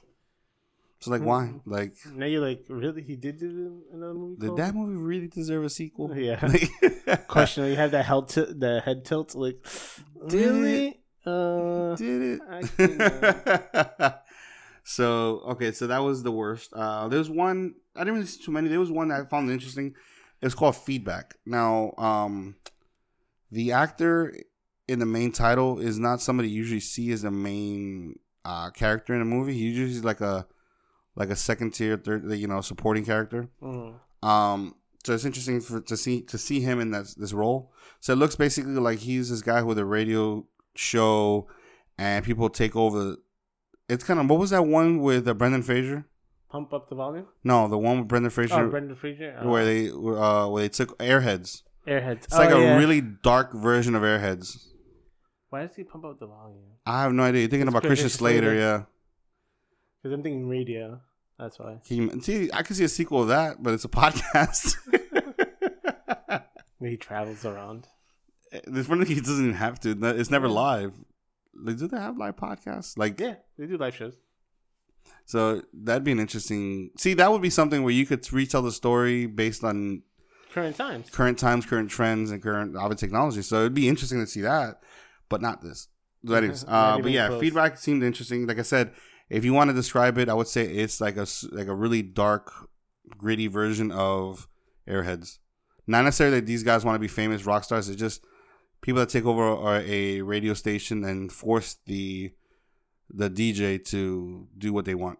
So like, why? Like, Now you're like, really? He did do another movie? did called- that movie really deserve a sequel? Yeah. Like- Question: You have that head t- the head tilt, like, really? Uh, Did it? so okay, so that was the worst. Uh, there was one I didn't really see too many. There was one that I found interesting. It was called Feedback. Now, um, the actor in the main title is not somebody you usually see as the main uh, character in a movie. He usually is like a like a second tier, third, you know, supporting character. mm. Um, so it's interesting for to see to see him in that this role. So it looks basically like he's this guy with a radio show, and people take over. It's kind of what was that one with uh, Brendan Fraser? pump up the volume. No, the one with Brendan Fraser Oh, Brendan Fraser. Uh, where they uh where they took Airheads. Airheads. It's like Oh, a yeah. really dark version of Airheads. Why does he pump up the volume? I have no idea. You're thinking It's about Christian Christian Slater, Slater. yeah. Because I'm thinking radio. That's why. Can see, I could see a sequel of that, but it's a podcast. He travels around. This one he doesn't even have to. It's never live. Like, do they have live podcasts? Like, Yeah, they do live shows. So that'd be an interesting. See, that would be something where you could retell the story based on Current times. current times, current trends, and current obviously technology. So it'd be interesting to see that, but not this. But anyways, uh, but yeah, close. feedback seemed interesting. Like I said, if you want to describe it, I would say it's like a like a really dark, gritty version of Airheads. Not necessarily that these guys want to be famous rock stars. It's just people that take over a a radio station and force the the DJ to do what they want.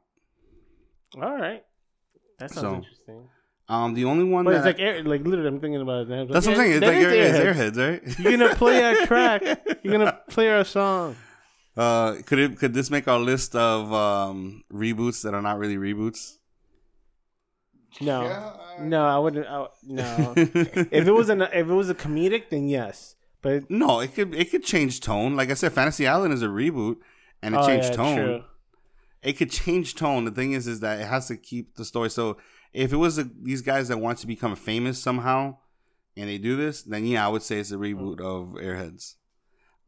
All right. That sounds So, interesting. Um, the only one But that it's like air, like literally, I'm thinking about it. now. that's what I'm saying. It's like Air, Airheads. Airheads, right? You're gonna play our track. You're gonna play our song. Uh, could it could this make our list of um reboots that are not really reboots? No, Yeah, I- no, I wouldn't. I, no, if it was an if it was a comedic, then yes. But no, it could it could change tone. Like I said, Fantasy Island is a reboot, and it oh, changed yeah, tone. true. It could change tone. The thing is, is that it has to keep the story. So if it was a, these guys that want to become famous somehow, and they do this, then yeah, I would say it's a reboot of Airheads.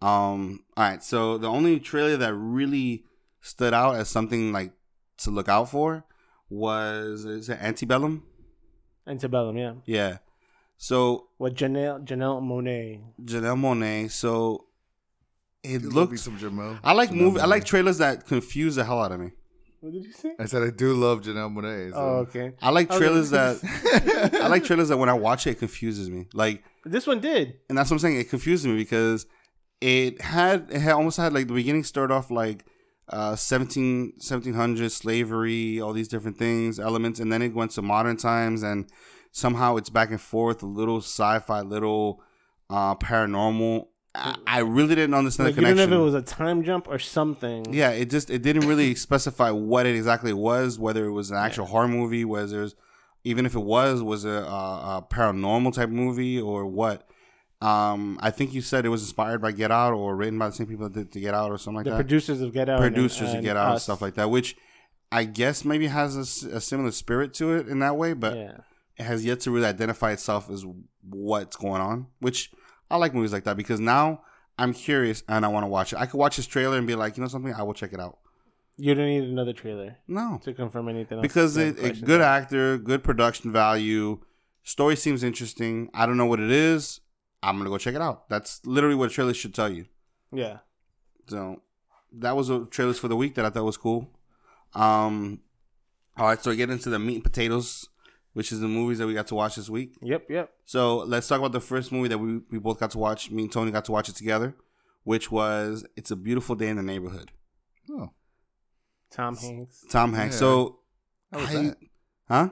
Um. All right. So the only trailer that really stood out as something like to look out for was is it Antebellum? Antebellum, yeah. Yeah. So What Janelle Janelle Monae? Janelle Monae. So it Do looked. some Janelle. I like Janelle movie. I like trailers that confuse the hell out of me. What did you say? I said I do love Janelle Monae. So. Oh, okay. I like trailers gonna- that. I like trailers that when I watch it, it confuses me. Like, This one did. and that's what I'm saying. It confuses me because it had it had almost had like the beginning start off like uh 17 1700 slavery all these different things elements and then it went to modern times and somehow it's back and forth a little sci-fi little uh paranormal i, I really didn't understand Like, the you don't know connection if it was a time jump or something. yeah, it just it didn't really specify what it exactly was, whether it was an actual horror movie, whether it was, even if it was was a, a, a paranormal type movie or what. Um, I think you said it was inspired by Get Out or written by the same people that did to Get Out or something like The that. producers of Get Out. and- Producers of Get Out and stuff like that, which I guess maybe has a similar spirit to it in that way, but yeah. it has yet to really identify itself as what's going on. Which I like movies like that because now I'm curious and I want to watch it. I could watch this trailer and be like, you know something, I will check it out. You don't need another trailer No, to confirm anything else. because it, questions good actor, good production value, story seems interesting. I don't know what it is. I'm gonna go check it out. That's literally what a trailer should tell you. Yeah. So that was a trailers for the week that I thought was cool. Um, all right, so we get into the meat and potatoes. which is the movies that we got to watch this week. Yep, yep. So let's talk about the first movie that we, we both got to watch. Me and Tony got to watch it together, which was It's a Beautiful Day in the Neighborhood. Oh, Tom Hanks. Tom Hanks. Yeah. So, how was I- that? huh?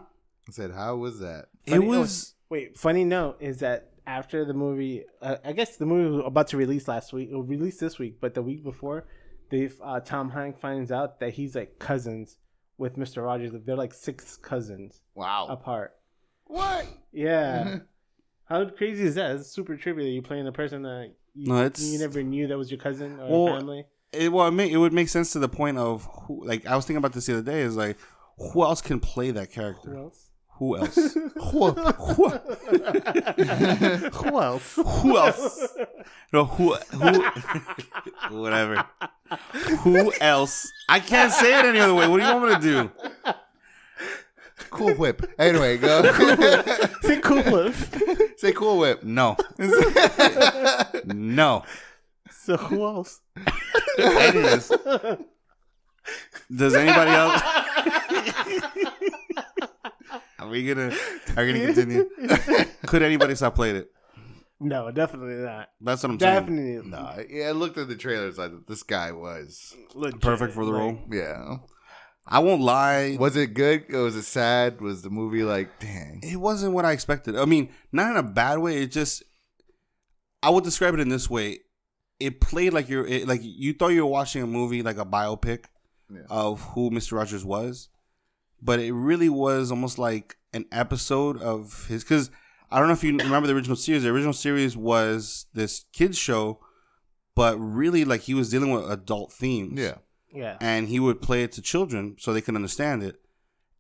I said, how was that? It Funny- oh, was. Wait, funny note is that after the movie, uh, I guess the movie was about to release last week, or release this week, but the week before, they uh, Tom Hanks finds out that he's like cousins with Mister Rogers. They're like six cousins Wow. apart. What? Yeah. How crazy is that? It's super trippy that you're playing the person that you, No, it's- you never knew that was your cousin or Well, family. It, well, it, make, it would make sense to the point of who. Like I was thinking about this the other day. Is like, who else can play that Who character? else? Who else? Who- who, Who else? who else? No, who? Who? whatever. Who else? I can't say it any other way. What do you want me to do? Cool Whip. Anyway, go. Say Cool Whip. Say Cool Whip. No. no. So who else? Anyways, does anybody else? Are we gonna? Are we gonna continue? Could anybody stop playing it? No, definitely not. That's what I'm saying. Definitely No, yeah, I looked at the trailers. I thought this guy was. legit. Perfect for the Like, role. Yeah. I won't lie. Was it good? Was it sad? Was the movie like, dang? It wasn't what I expected. I mean, not in a bad way. It just, I would describe it in this way. It played like you're, it, like you thought you were watching a movie, like a biopic Yeah. of who Mister Rogers was, but it really was almost like an episode of his. Because I don't know if you remember the original series. The original series was this kids show, but really like he was dealing with adult themes Yeah. Yeah. and he would play it to children so they could understand it.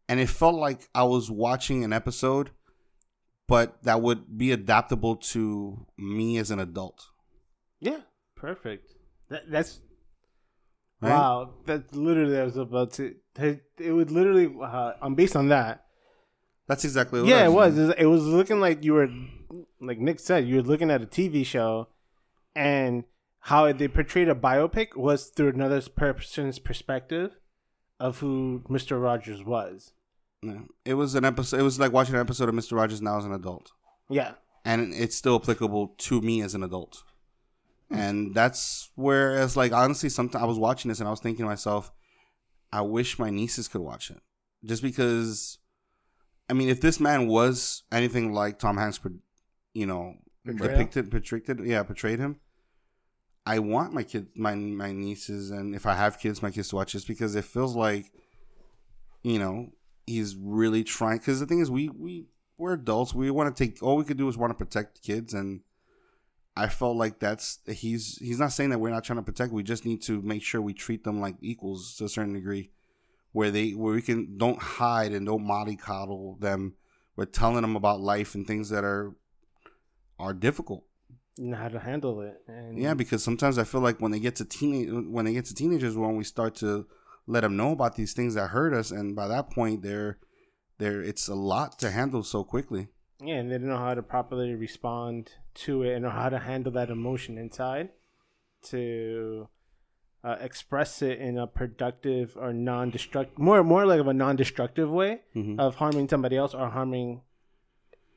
And it felt like I was watching an episode, but that would be adaptable to me as an adult. Yeah. Perfect. That, that's Right? wow. That's literally I was about to. It, would literally. Uh, um, based on that. That's exactly what Yeah, I it was. It was- It was looking like you were, like Nick said, you were looking at a TV show, and how they portrayed a biopic was through another person's perspective of who Mister Rogers was. Yeah. It was an episode. It was like watching an episode of Mister Rogers now as an adult, Yeah. and it's still applicable to me as an adult. And that's where it's like honestly, sometimes I was watching this and I was thinking to myself, I wish my nieces could watch it, just because. I mean, if this man was anything like Tom Hanks, you know, depicted, portrayed, yeah, portrayed him. I want my kids, my my nieces, and if I have kids, my kids to watch this because it feels like, you know, he's really trying. Because the thing is, we we we're adults. We want to take all we could do is want to protect kids, and I felt like that's he's he's not saying that we're not trying to protect. We just need to make sure we treat them like equals to a certain degree, where they where we can don't hide and don't mollycoddle them. We're telling them about life and things that are are difficult. Know how to handle it. And Yeah, because sometimes I feel like when they get to teenage when they get to teenagers, when we start to let them know about these things that hurt us, and by that point, they're they're it's a lot to handle so quickly. Yeah, and they don't know how to properly respond to it and know how to handle that emotion inside to uh, express it in a productive or non-destructive, more more like of a non-destructive way Mhm. of harming somebody else or harming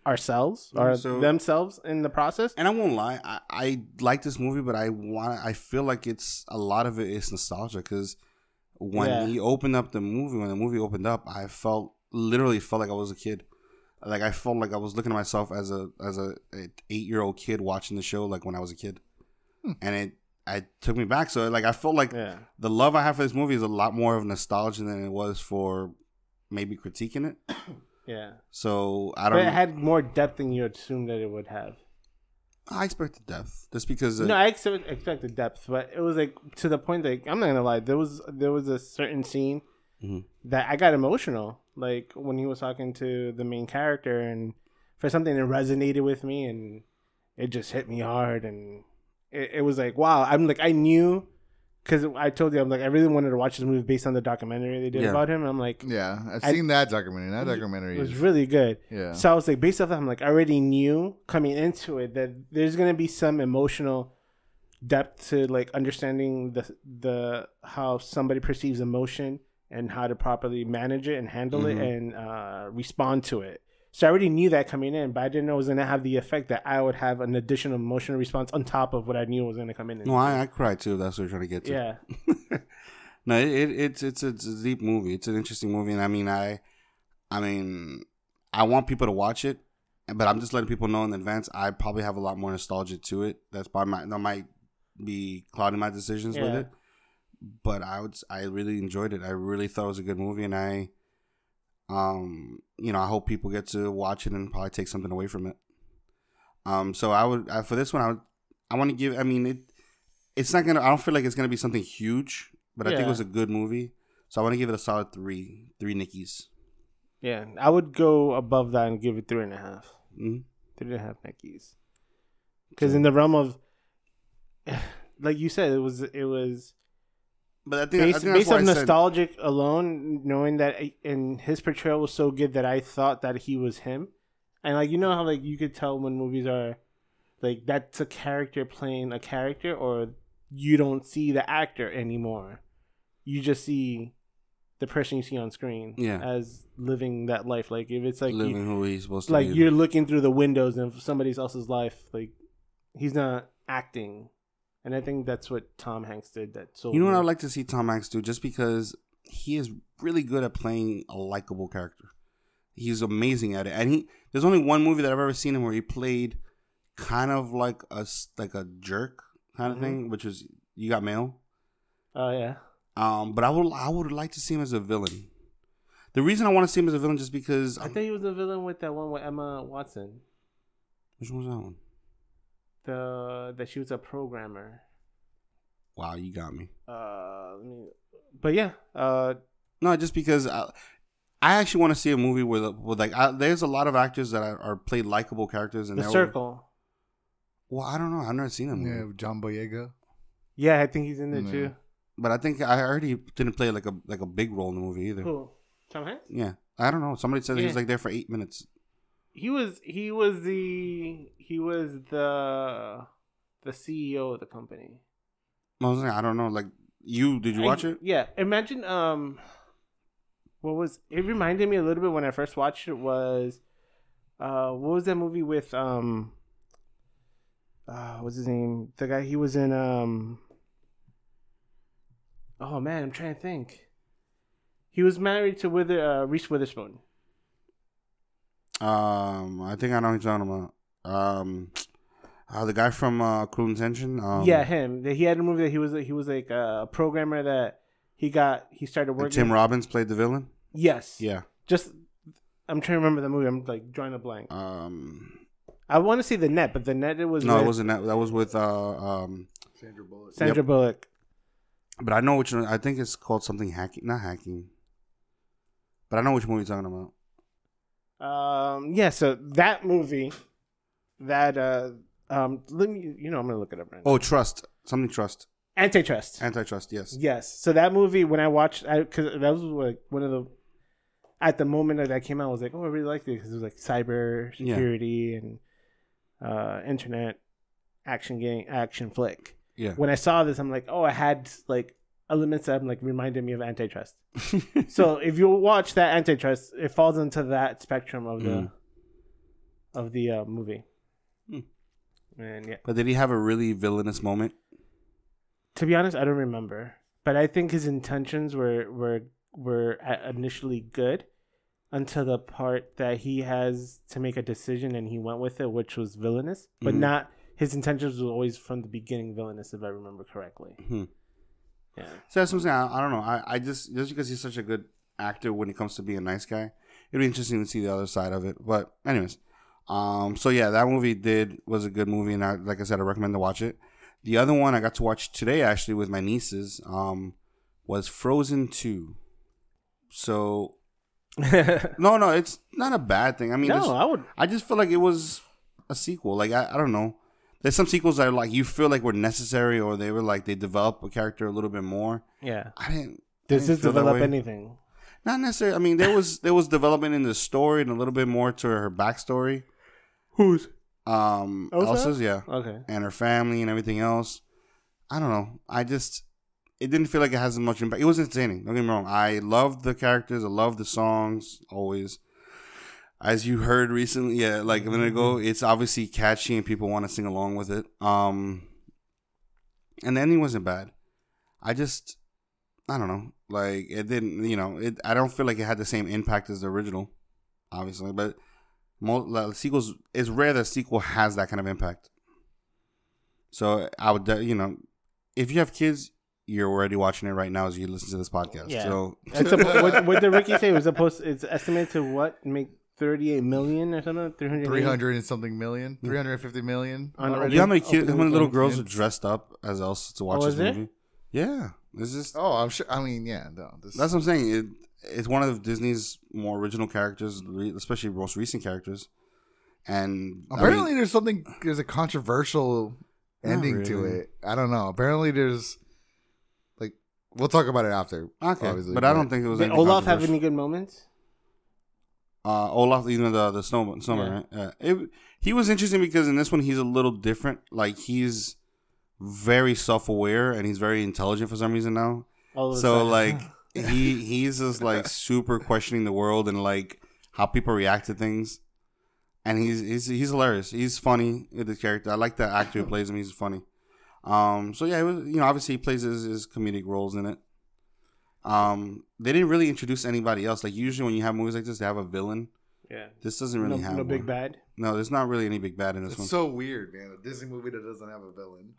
ourselves or So- themselves in the process. And I won't lie, I, I like this movie, but I want I feel like it's a lot of it is nostalgia because when Yeah. he opened up the movie, when the movie opened up, I felt literally felt like I was a kid. Like I felt like I was looking at myself as a as a, a eight year old kid watching the show, like when I was a kid, and it I took me back. So like I felt like Yeah, the love I have for this movie is a lot more of nostalgia than it was for maybe critiquing it. yeah, So I don't. it had more depth than you assumed that it would have. I expected depth just because. uh, no, I expect, expected depth, but it was like to the point that I'm not gonna lie. There was there was a certain scene Mhm. that I got emotional, like when he was talking to the main character, and for something that resonated with me, and it just hit me hard, and it, it was like wow. I'm like I knew because I told you I'm like I really wanted to watch this movie based on the documentary they did Yeah. about him. And I'm like Yeah, I've I- seen that documentary. That documentary was is really good. yeah. So I was like, based off that, I'm like, I already knew coming into it that there's gonna be some emotional depth to like understanding the the how somebody perceives emotion and how to properly manage it and handle Mhm. it and uh, respond to it. So I already knew that coming in, but I didn't know it was gonna have the effect that I would have an additional emotional response on top of what I knew was gonna come in. No, I, I cried too. That's what you're trying to get to. yeah, No, it, it it's it's a, it's a deep movie. It's an interesting movie, and I mean, I, I mean, I want people to watch it, but I'm just letting people know in advance. I probably have a lot more nostalgia to it. That's probably my that might be clouding my decisions with it. But I would I really enjoyed it. I really thought it was a good movie, and I, um, you know, I hope people get to watch it and probably take something away from it. Um, so I would I, for this one, I would I want to give. I mean, it it's not gonna. I don't feel like it's gonna be something huge, but I think it was a good movie. So I want to give it a solid three, three Nickies. yeah. I would go above that and give it three and a half. hmm Three and a half Nikes. Because in the realm of, like you said, it was it was But I think, I based, think based on I nostalgic alone, knowing that and his portrayal was so good that I thought that he was him, and like you know how like you could tell when movies are like that's a character playing a character, or you don't see the actor anymore, you just see the person you see on screen Yeah. as living that life. Like if it's like you, living who he's supposed to like be. you're looking through the windows of somebody else's life, like he's not acting. And I think that's what Tom Hanks did. That so You know what I'd like to see Tom Hanks do? Just because he is really good at playing a likable character. He's amazing at it, and he there's only one movie that I've ever seen him where he played kind of like a like a jerk kind of Mhm. thing, which is You Got Mail. Oh yeah. Um, but I would I would like to see him as a villain. The reason I want to see him as a villain just because I think he was a villain with that one with Emma Watson. which one was that one? The that she was a programmer. Wow, you got me. Uh, let me, but yeah. Uh, No, just because I, I actually want to see a movie with with like I, there's a lot of actors that are, are played likable characters and the they're- Circle. Well, I don't know. I've never seen him. Yeah, John Boyega. Yeah, I think he's in there Yeah. too. But I think I already didn't play like a like a big role in the movie either. Who? Tom Hanks. Yeah, I don't know. Somebody said he was like there for eight minutes. He was. He was the. He was the. The CEO of the company. I was like, I don't know. Like you, did you watch I- it? Yeah. Imagine um what was it reminded me a little bit when I first watched it was uh what was that movie with um uh what's his name? The guy he was in um Oh man, I'm trying to think. He was married to Wither uh, Reese Witherspoon. Um, I think I know who you're talking about. Um, uh, the guy from uh, Cruel Intention. Um, yeah, him. He had a movie that he was he was like a programmer that he got he started working. Tim Robbins played the villain. Yes. Yeah. Just I'm trying to remember the movie. I'm like drawing a blank. Um, I want to see the net, but the net it was no, with it wasn't that. That was with uh um. Sandra Bullock. Sandra Yep. Bullock. But I know which one. I think it's called something hacking. Not hacking. But I know which movie you're talking about. Um, yeah, so that movie, that uh, um, let me, you know, I'm gonna look it up right now. Oh, Trust. Something Trust. Antitrust. Antitrust. Yes. yes. So that movie, when I watched, I because that was like one of the at the moment that that came out, I was like, oh, I really liked it because it was like cyber Yeah. security and uh, internet action game, action flick. Yeah. When I saw this, I'm like, oh, I had like elements that like reminded me of Antitrust. so if you watch that Antitrust, it falls into that spectrum of the Mm. of the uh, movie. Hmm. And yeah, But did he have a really villainous moment? to be honest, I don't remember, but I think his intentions were were were initially good until the part that he has to make a decision and he went with it, which was villainous, but Mhm. not his intentions were always from the beginning villainous, if I remember correctly. Hmm. Yeah. So that's something I, I don't know. I, I just just because he's such a good actor when it comes to being a nice guy, it'd be interesting to see the other side of it. But anyways, um, so yeah, that movie did was a good movie, and I, like I said, I recommend to watch it. The other one I got to watch today actually with my nieces, um, was Frozen Two. So no, no, it's not a bad thing. I mean, no, I would. I just feel like it was a sequel. Like I, I don't know. There's some sequels that are like you feel like were necessary, or they were like they develop a character a little bit more. Yeah. I didn't. I Does didn't this feel develop anything? Not necessarily. I mean, there was there was development in the story and a little bit more to her backstory. Who's Um, Elsa? Elsa's, yeah, okay? and her family and everything else. I don't know. I just it didn't feel like it has as much impact. It was entertaining. Don't get me wrong. I loved the characters. I loved the songs always. As you heard recently, yeah, like a minute ago, it's obviously catchy and people want to sing along with it. Um, and the ending wasn't bad. I just, I don't know, like it didn't, you know, it. I don't feel like it had the same impact as the original, obviously, but most like, sequels. It's rare that a sequel has that kind of impact. So I would, uh, you know, if you have kids, you're already watching it right now as you listen to this podcast. Yeah. So It's a, what, what did Ricky say? It was supposed. It's estimated to what make thirty eight million or something. Three hundred. 300 and something million, 350 million. On already? you know how many kids, how many little girls are dressed up as else to watch Oh, this is there? movie? Yeah, this is Oh, I'm sure. I mean, yeah, no. This, That's what I'm saying. It, it's one of Disney's more original characters, especially most recent characters. And I mean, apparently there's something. There's a controversial Not ending to it. I don't know. Apparently there's like we'll talk about it after. okay, obviously, but I don't think it was. Did Olaf have any good moments? Uh, Olaf, you know the the snowman, snowman, right? Uh, it, he was interesting because in this one he's a little different. Like he's very self aware and he's very intelligent for some reason now. All of a So sudden. like he he's just like super questioning the world and like how people react to things. And he's he's he's hilarious. He's funny with the character. I like the actor who plays him. He's funny. Um. So yeah, it was you know obviously he plays his, his comedic roles in it. Um. They didn't really introduce anybody else. Like usually when you have movies like this, they have a villain. yeah, This doesn't no, really have no big bad. No, there's not really any big bad in this one. It's one. so weird, man. A Disney movie that doesn't have a villain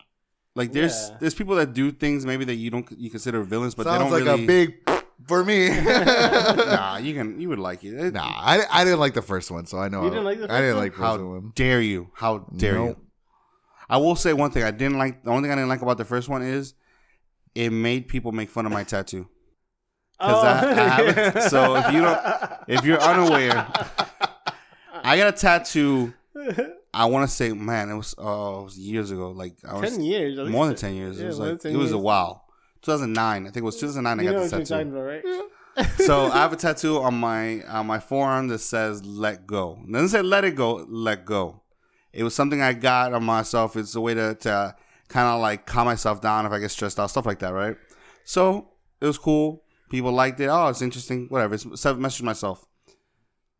like there's Yeah. there's people that do things maybe that you don't you consider villains, but sounds they don't really. a big for me. nah, you can you would like it. It- Nah, I, I didn't like the first one, so I know You didn't like the I didn't first like How one. dare you? How dare you? I will say one thing. I didn't like. The only thing I didn't like about the first one is it made people make fun of my tattoo. 'Cause I- I oh. haven't- so if you don't- If you're unaware, I got a tattoo. I want to say, man, it was oh, it was years ago. Like I was ten years, more than ten years. Yeah, it was like it 10 was a years. while. 2009, I think it was 2009. You I know got you're tattoo. about, right? So I have a tattoo on my on my forearm that says "Let Go." It doesn't say "Let It Go." Let go. It was something I got on myself. It's a way to, to kind of like calm myself down if I get stressed out, stuff like that, right? So it was cool. People liked it. Oh, it's interesting. Whatever. It's self messaged myself.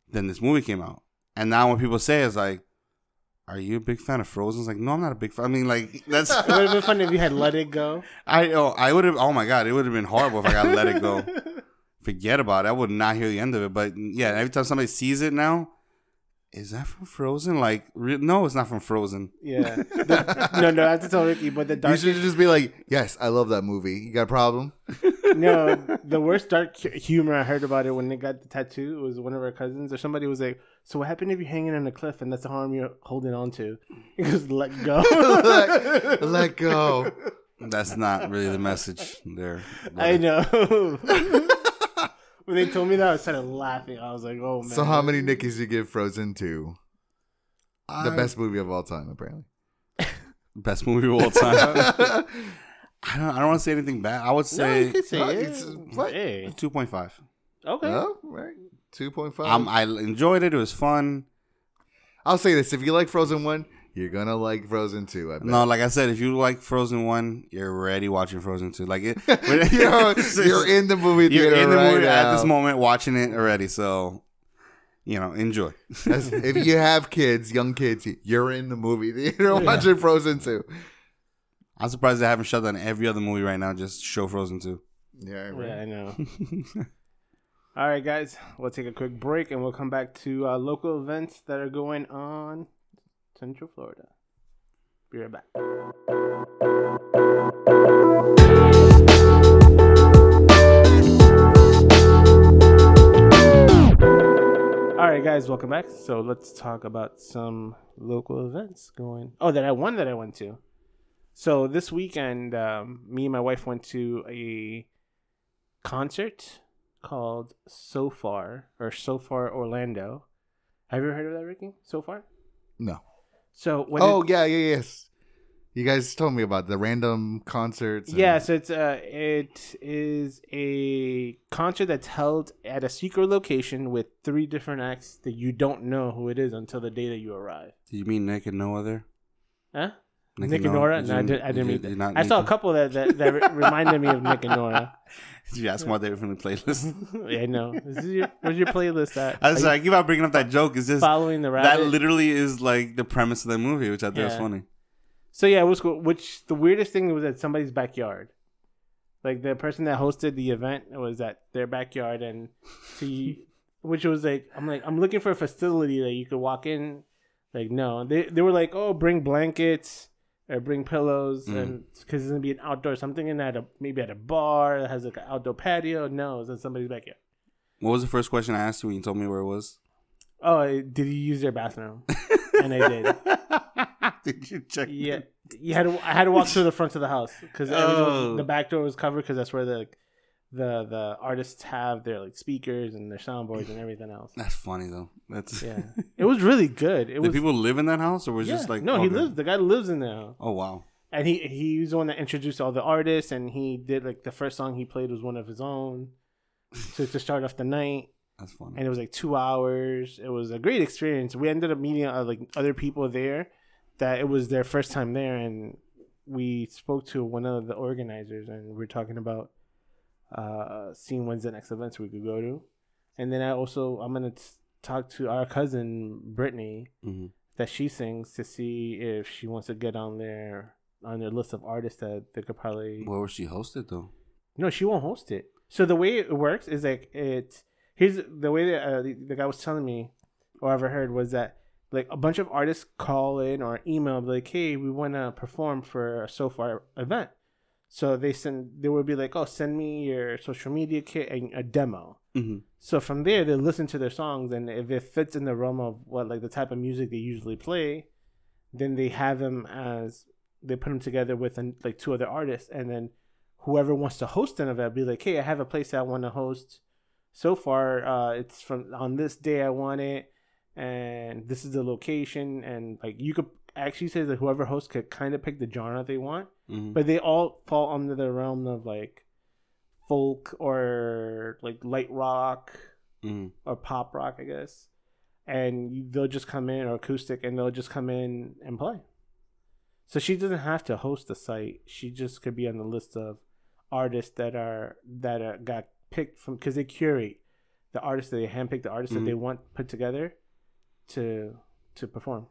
Then this movie came out, and now when people say it, it's like, "Are you a big fan of Frozen?" It's like, no, I'm not a big fan. I mean, like that's It would have been fun if you had let it go. I oh I would have oh my god it would have been horrible if I got let it go. Forget about it. I would not hear the end of it. But yeah, every time somebody sees it now, is that from Frozen? Like re- no, it's not from Frozen. Yeah. The- no, no, I have to tell Ricky, but the dark. You should just be like, "Yes, I love that movie." You got a problem? no, the worst dark humor I heard about it when they got the tattoo was one of our cousins or somebody was like, "So what happened if you're hanging on a cliff and that's the arm you're holding on to?" He goes, "Let go." let, let go. That's not really the message there. I know. when they told me that, I started laughing. I was like, "Oh man!" So, how many Nickies do you give Frozen to? The I- best movie of all time, apparently. best movie of all time. I don't I don't want to say anything bad. I would No, say you could say No, it. it's- what? Hey, two point five. okay. Oh, right. Two point five. Um, I enjoyed it. It was fun. I'll say this: if you like Frozen one, you're gonna like Frozen two. I bet. No, like I said, if you like Frozen one, you're already watching Frozen two. Like it, you're, you're in the movie You're theater in the right movie at this moment watching it already, so you know, enjoy. If you have kids, young kids, you're in the movie theater watching Frozen two. I'm surprised they haven't shut down every other movie right now. Just show Frozen two. Yeah, Yeah, I know. All right, guys, we'll take a quick break and we'll come back to uh, local events that are going on Central Florida. Be right back. All right, guys, welcome back. So let's talk about some local events going. Oh, that I won that I went to. So this weekend, um, me and my wife went to a concert called Sofar or Sofar Orlando. Have you ever heard of that, Ricky? Sofar. No. So when Oh it- yeah, yeah, yes. You guys told me about the random concerts. and- yeah, so it's uh, it is a concert that's held at a secret location with three different acts that you don't know who it is until the day that you arrive. Do you mean Nick and Nora there? Huh? Nick and Nora? Did No, I didn't. I didn't did you that. I saw a couple that that, that reminded me of Nick and Nora. Did you ask them what they were from the playlist? yeah, I know. This your, where's your playlist at? I was Are like, I keep on bringing up that joke. Is this following the that literally is like the premise of the movie, which I think is Yeah. funny. so yeah, it was cool. Which the weirdest thing was at somebody's backyard. Like the person that hosted the event was at their backyard, and see, which was like, I'm like, I'm looking for a facility that you could walk in. Like, no, they they were like, oh, bring blankets or bring pillows, Mm. and because it's gonna be an outdoor something in at a maybe at a bar that has like an outdoor patio. No, it's in somebody's backyard. What was the first question I asked you when you told me where it was? Oh, did you use their bathroom? and I did. did you check? Yeah, you had to. I had to walk through the front of the house because Oh. the back door was covered because that's where the the the artists have their like speakers and their soundboards and everything else. That's funny though. That's Yeah, it was really good. It Did was people live in that house or was yeah. just like no, he okay. lives. The guy lives in there, Oh wow. and he he was the one that introduced all the artists, and he did like the first song he played was one of his own to to start off the night. That's funny. and it was like two hours. It was a great experience. We ended up meeting uh, like other people there that it was their first time there, and we spoke to one of the organizers, and we are talking about uh, seeing when's the next events we could go to, and then I also I'm gonna t- talk to our cousin Brittany Mhm. that she sings to see if she wants to get on their on their list of artists that they could probably Where was she hosted though? no, she won't host it. So the way it works is like it. Here's the way that uh, the, the guy was telling me, or I've heard was that like a bunch of artists call in or email like, "Hey, we want to perform for a Sofar event." So they send. They would be like, "Oh, send me your social media kit and a demo." Mm-hmm. So from there, they listen to their songs, and if it fits in the realm of what like the type of music they usually play, then they have them as they put them together with an, like two other artists, and then whoever wants to host an event be like, "Hey, I have a place I want to host. So far, uh, it's from on this day I want it, and this is the location, and like you could actually says that whoever hosts could kind of pick the genre they want, Mm-hmm. but they all fall under the realm of like folk or like light rock mm-hmm. or pop rock, I guess. And they'll just come in or acoustic, and they'll just come in and play. So she doesn't have to host the site. She just could be on the list of artists that are that are, got picked from because they curate the artists that they handpick the artists Mhm. that they want put together to to perform.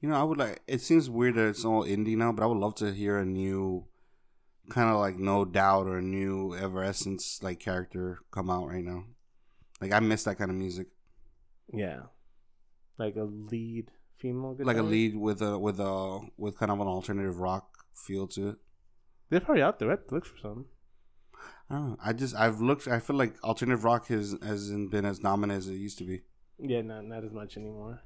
You know, I would like. It seems weird that it's all indie now, but I would love to hear a new, kind of like No Doubt or a new Evanescence like character come out right now. Like I miss that kind of music, Yeah, like a lead female, like a lead with a with a with kind of an alternative rock feel to it. They're probably out there. I have to look for some. I don't know. I just I've looked. I feel like alternative rock has hasn't been as dominant as it used to be. Yeah, not not as much anymore.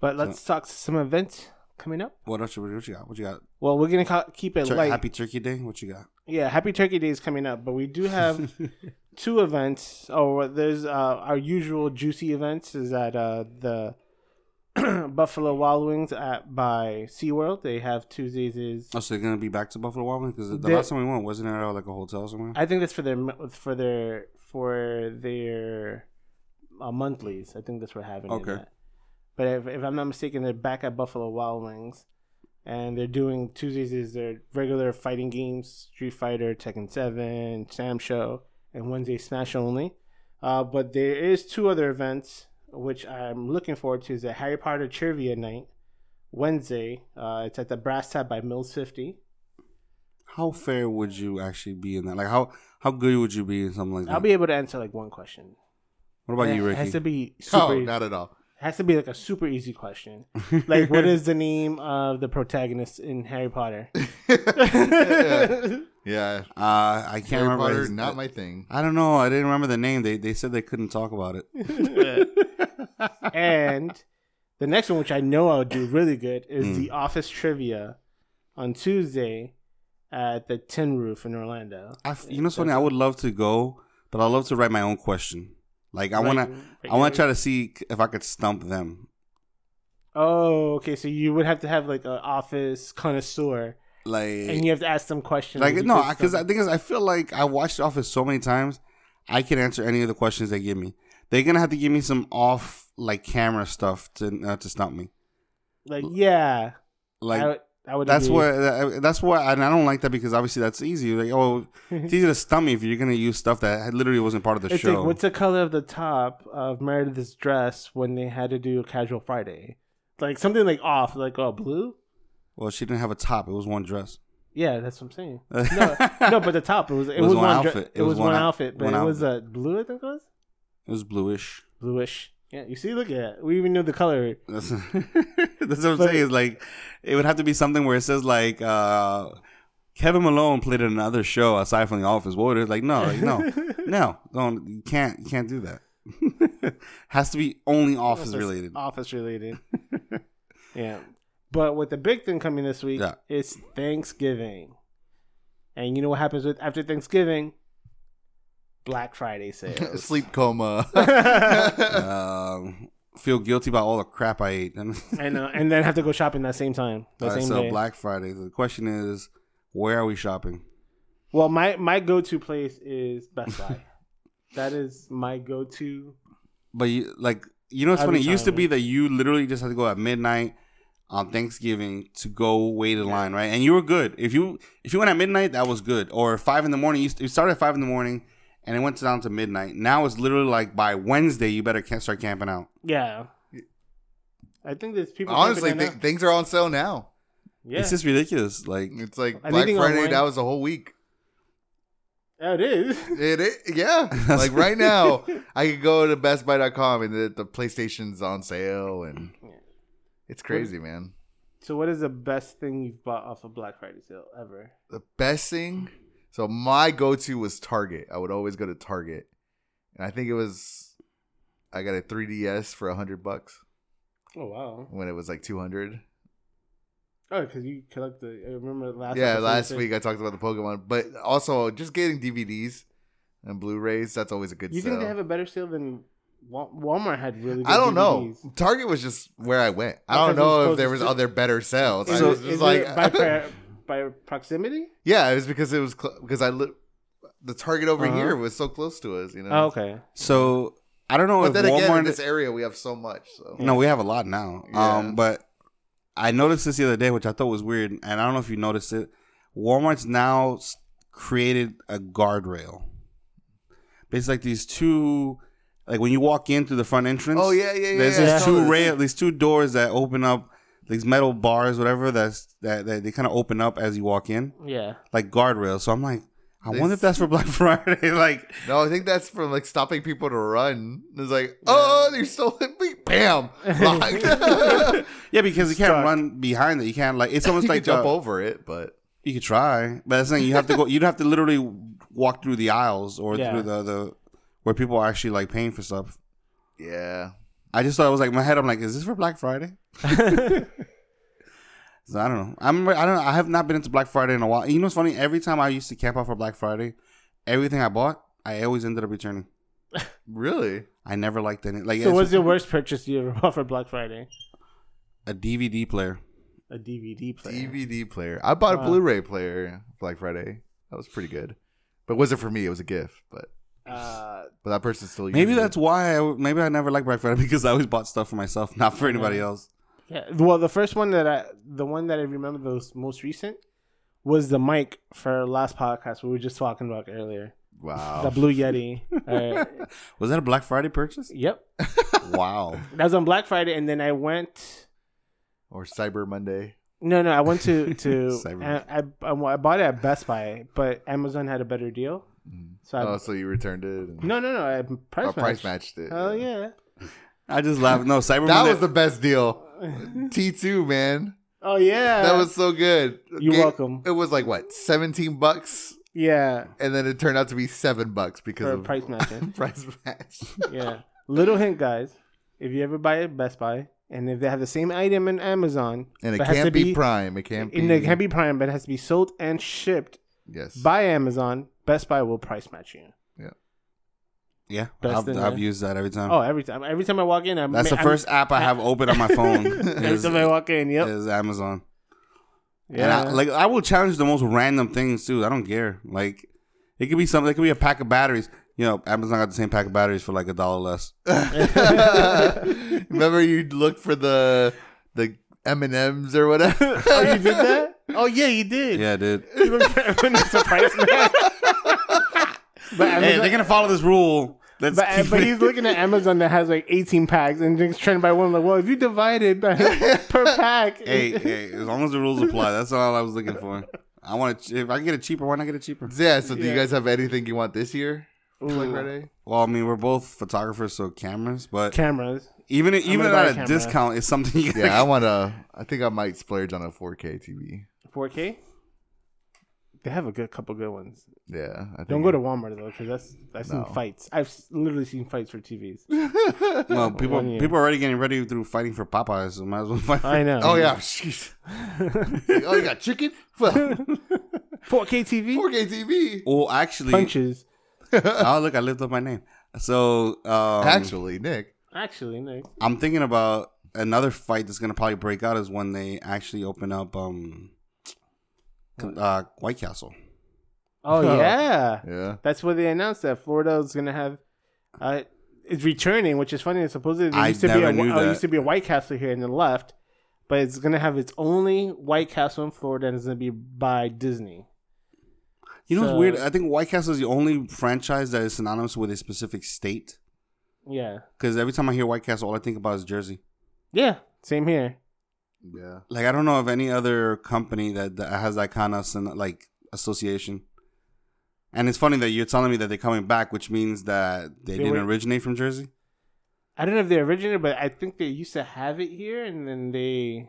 But let's talk to some events coming up. What else? What you got? What you got? Well, we're gonna ca- keep it Tur- light. Happy Turkey Day. What you got? Yeah, Happy Turkey Day is coming up, but we do have two events. Oh, there's uh, our usual juicy events is at uh, the Buffalo Wild Wings at by SeaWorld. They have Tuesdays is Oh, so they're gonna be back to Buffalo Wild Wings because the last time we went wasn't it at like a hotel somewhere? I think that's for their for their for their uh, monthlies. I think that's what happened. Okay. But if, if I'm not mistaken, they're back at Buffalo Wild Wings, and they're doing Tuesdays is their regular fighting games: Street Fighter, Tekken Seven, SamSho, and Wednesday Smash only. Uh, but there is two other events which I'm looking forward to. Is a Harry Potter trivia night Wednesday. Uh, it's at the Brass Tap by Mills Fifty. How fair would you actually be in that? Like how how good would you be in something like that? I'll be able to answer like one question. what about you, It Ricky? has to be super. Oh, not at all. It has to be like a super easy question. Like, what is the name of the protagonist in Harry Potter? yeah. yeah. Uh, I can't Harry remember. Potter, his- not my thing. I don't know. I didn't remember the name. They they said they couldn't talk about it. and the next one, which I know I'll do really good, is Mm. the Office trivia on Tuesday at the Tin Roof in Orlando. I f you know, something I would love to go, but I love to write my own question. Like I Like, wanna, like, I wanna try to see if I could stump them. Oh, okay. So you would have to have like an Office connoisseur, Like, and you have to ask them questions. like no, because I think is I feel like I watched The Office so many times, I can answer any of the questions they give me. They're gonna have to give me some off like camera stuff to uh, to stump me. like yeah, Like I, I would. that's agree. what that- that's why and I don't like that because obviously that's easy. Like oh, it's easy to me if you're gonna use stuff that literally wasn't part of the It's show. like, what's the color of the top of Meredith's dress when they had to do a casual Friday? Like something like off, like oh blue. well, she didn't have a top; it was one dress. Yeah, that's what I'm saying. No, no, but the top it was it, was, one, dre- outfit. It, was, one, out- outfit, but one it was a uh, blue. I think it was It was bluish. bluish. Yeah, you see, look at it. We even knew the color. That's, that's what I'm But- saying. Is like it would have to be something where it says like uh, Kevin Malone played in another show aside from The Office. What would like? No, like, no, no, don't. You can't. You can't do that. Has to be only Office related. Office related. yeah, but with the big thing coming this week, Yeah. it's Thanksgiving, and you know what happens with after Thanksgiving? Black Friday sales. Sleep coma. um, feel guilty about all the crap I ate. and uh, and then have to go shopping that same time, the All right, same so day. Black Friday. The question is, where are we shopping? Well, my my go to place is Best Buy. that is my go to. But you like, you know, it's funny. It used to be that you literally just had to go at midnight on Thanksgiving to go wait in line, right? And you were good. If you if you went at midnight, that was good. Or five in the morning. You, you started at five in the morning, and it went down to midnight. Now it's literally like by Wednesday, you better start camping out. Yeah, I think there's people. Honestly, th- things are on sale now. yeah, It's just ridiculous. Like, It's like Anything Black Friday. online- That was a whole week. yeah, it is. It, it yeah. like right now, I could go to BestBuy.com and the, the PlayStation's on sale, and it's crazy, man. So, what is the best thing you've bought off a Black Friday sale ever? The best thing. So my go-to was Target. I would always go to Target, and I think it was. I got a 3DS for a hundred bucks Oh wow! when it was like 200. Oh, because you collect the. I remember last. yeah, last week I talked about the Pokemon, but also just getting DVDs and Blu-rays. That's always a good sale. You sale. think they have a better sale than Walmart had? Really? Good I don't DVDs. know. Target was just where I went. I Because don't know if there was to- other better sales. Is, I it, was just like, by, by proximity? yeah, it was because it was cl- because I li- the Target over Uh-huh. here was so close to us. You know. Oh, okay. so I don't know But if then again, in this area, we have so much. So No, we have a lot now. Yeah. Um, but I noticed this the other day, which I thought was weird, and I don't know if you noticed it. Walmart's now created a guardrail. Basically, like these two, like when you walk in through the front entrance. Oh yeah, yeah, yeah. There's yeah, these saw two rail, these two doors that open up, these metal bars, whatever. That's that, that they kind of open up as you walk in, Yeah. like guardrails. So I'm like, I This- wonder if that's for Black Friday. like, No, I think that's from like stopping people to run. It's like, oh, you stole it. Bam. Yeah, because you can't Stuck. run behind it. You can't like it's almost you like jump uh, over it, but You could try, but that's saying you have to go. You'd have to literally walk through the aisles or Yeah. through the the where people are actually like paying for stuff. yeah. I just thought it was like in my head. I'm like, is this for Black Friday? So I don't know. I'm I don't know. I have not been into Black Friday in a while. You know what's funny? Every time I used to camp out for Black Friday, everything I bought, I always ended up returning. Really? I never liked any. Like So, what's your worst purchase you ever bought for Black Friday? a DVD player. A DVD player. DVD player. I bought a. Blu-ray player Black Friday. That was pretty good, but it wasn't for me. It was a gift. But Uh, but that person still Maybe uses it. that's why. I, maybe I never liked Black Friday because I always bought stuff for myself, not for anybody Yeah. else. yeah. Well, the first one that I, the one that I remember the most- most recent, was the mic for last podcast we were just talking about earlier. wow. The Blue Yeti. Uh, Was that a Black Friday purchase? yep. wow. That was on Black Friday, and then I went. or Cyber Monday. No, no, I went to to Cyber. I, I I bought it at Best Buy, but Amazon had a better deal. Mm-hmm. So I, oh, so you returned it? No, no, no, I price, oh, price matched. matched it. Hell yeah! I just laughed. No, Cyber That Monday. was the best deal. T two man. Oh yeah, That was so good. You're Ga- welcome. It was like what, seventeen bucks, yeah and then it turned out to be seven bucks because for of price matching. price match. yeah, little hint, guys. If you ever buy at Best Buy, and if they have the same item in Amazon, and it but has to can't be, Prime. It can't be. and it can't be Prime, but it has to be sold and shipped yes. by Amazon, Best Buy will price match you. yeah, Best I've, in I've there. used that every time. Oh, every time, every time I walk in, I'm, That's the I'm- first app I have open on my phone. Every is, time I walk in, yep. is Amazon. Yeah. And I, like I will challenge the most random things too. I don't care. Like it could be something. It could be a pack of batteries. You know, Amazon got the same pack of batteries for like a dollar less. Remember, you look for the the M and M's or whatever. Oh, you did that? Oh yeah, you did. Yeah, dude. You look when it's a price man. but Hey, they're gonna follow this rule. Let's but, uh, keep but it- he's looking at Amazon that has like 18 packs and just trying to buy one. Like, well, if you divide it by, per pack, hey, hey, as long as the rules apply, that's all I was looking for. I want to. If I can get it cheaper, why not get it cheaper? yeah. So, do you guys have anything you want this year? Black Ooh. Friday. Well, I mean, we're both photographers, so cameras. But cameras. even even gonna a at a camera. discount, is something you. Yeah, I want to. I think I might splurge on a 4K TV. 4K. They have a good couple good ones. Yeah, I think Don't go to Walmart though, because that's I've seen No. fights. I've literally seen fights for TVs. well, people year. people are already getting ready through fighting for Popeyes, so might as well fight. For I know. Oh yeah, jeez. oh, you got chicken? Well, 4K TV 4K TV. Well, actually, punches. oh look, I lived up my name. So um, Actually, Nick. Actually, Nick. I'm thinking about another fight that's gonna probably break out is when they actually open up um uh White Castle. Oh yeah, Yeah. that's what they announced that Florida is gonna have. Uh, is returning, which is funny. Supposedly there I used to be a knew uh, that. used to be a White Castle here in the left, but it's gonna have its only White Castle in Florida, and it's gonna be by Disney. You know So- what's weird? I think White Castle is the only franchise that is synonymous with a specific state. Yeah, Because every time I hear White Castle, all I think about is Jersey. yeah, same here. Yeah. Like I don't know of any other company that, that has that kind of like association. And it's funny that you're telling me that they're coming back, which means that they, They didn't were- originate from Jersey. I don't know if they originated, but I think they used to have it here, and then they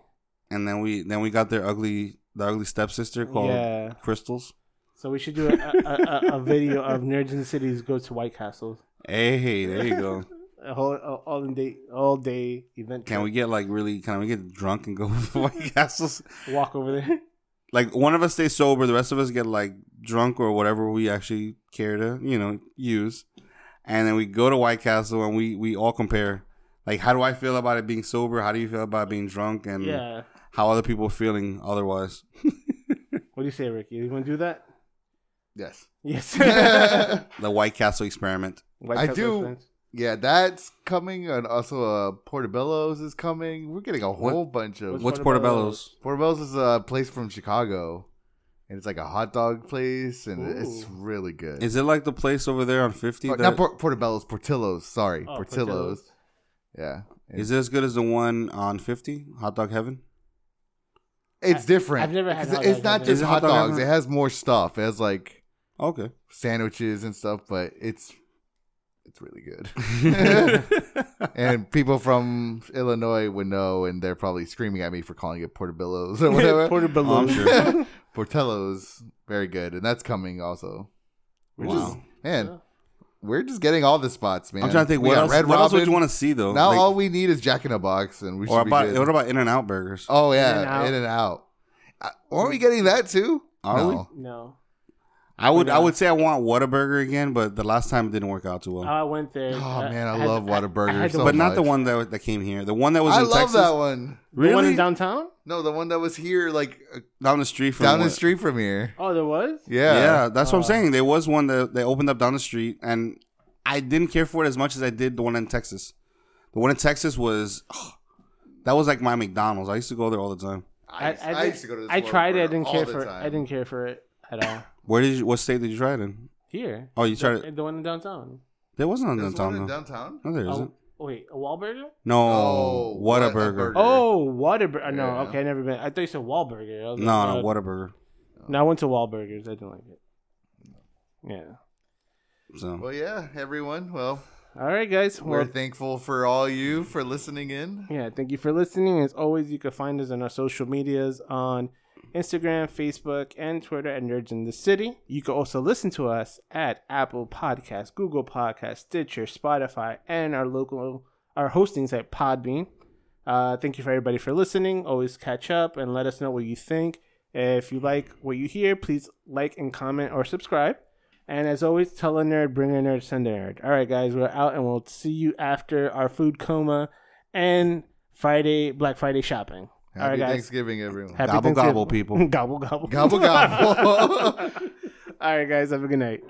And then we then we got their ugly the ugly stepsister called yeah. Krystals. So we should do a, a, a, a video of nerds in cities go to White Castles. Hey, there you go. A whole all, all day all day event. Can trip. we get like really? Can we get drunk and go to White Castles? walk over there? Like one of us stays sober, the rest of us get like drunk or whatever we actually care to, you know, use, and then we go to White Castle and we we all compare. Like, how do I feel about it being sober? How do you feel about being drunk? And yeah. how other people are feeling otherwise. What do you say, Ricky? You want to do that? Yes. Yes. The White Castle experiment. White I Castle do. experience. Yeah, that's coming, and also uh, Portobello's is coming. We're getting a What- whole bunch of. What's What's Portobello's? Portobello's? Portobello's is a place from Chicago, and it's like a hot dog place, and it's really good. Is it like the place over there on 50? Oh, that- not Port- Portobello's, Portillo's. Sorry, Oh, Portillo's. Yeah, is it as good as the one on 50? Hot Dog Heaven? it's I- different. I've never had 'Cause hot It's dogs not just hot hot dogs. ever? It has more stuff. It has like Okay. sandwiches and stuff, but it's it's really good. and people from Illinois would know, and they're probably screaming at me for calling it Portobello's or whatever. Portobello. Oh, I'm sure. Portillo's very good, and that's coming also. We're Wow. just man, we're just getting all the spots, man. I'm trying to think We what got else, Red what else would you want to see though? Now Like- all we need is Jack in a Box, and we should or be about good. what about In-N-Out burgers? oh yeah, In-N-Out. In and Out. Uh, aren't we getting that too? Are no. No. I would I would say I want Whataburger again, but the last time it didn't work out too well. I went there. Oh, man, I had- love Whataburger I had the so but one, not the one that that came here. The one that was I in love Texas, that one. the one Really? in downtown. No, the one that was here, like uh, down the street from down the street from here. Oh, there was. Yeah, Yeah, that's what I'm Oh. saying. There was one that they opened up down the street, and I didn't care for it as much as I did the one in Texas. The one in Texas was that was like my McDonald's. I used to go there all the time. I, I, did- used to go to. This I tried it. I didn't care for. it. I didn't care for it at all. Where did you? What state did you try it in? Here. Oh, you tried the, it. the one in downtown. There wasn't There's one one downtown. in though. downtown. No, there isn't. Oh, wait, a Wahlburger? No, Oh, what a what a burger. burger. Oh, Whataburger. No, Yeah. okay, I never been. I thought you said Wahlburger. I was No, like, no, uh, what a burger. No, I went to Wahlburgers. I didn't like it. Yeah. So Well, yeah, everyone. Well, All right, guys. we're Well, thankful for all you for listening in. yeah, thank you for listening. As always, you can find us on our social medias on Instagram, Facebook, and Twitter at Nerds in the City. You can also listen to us at Apple Podcasts, Google Podcasts, Stitcher, Spotify, and our local our hosting site Podbean. Uh, thank you for everybody for listening. Always catch up and let us know what you think. If you like what you hear, please like and comment or subscribe. And as always, tell a nerd, bring a nerd, send a nerd. All right, guys, we're out and we'll see you after our food coma and Friday, Black Friday shopping. Happy All right, guys. Thanksgiving, everyone. Happy Gobble, Thanksgiving. gobble, people. gobble, gobble. Gobble gobble. All right, guys, have a good night.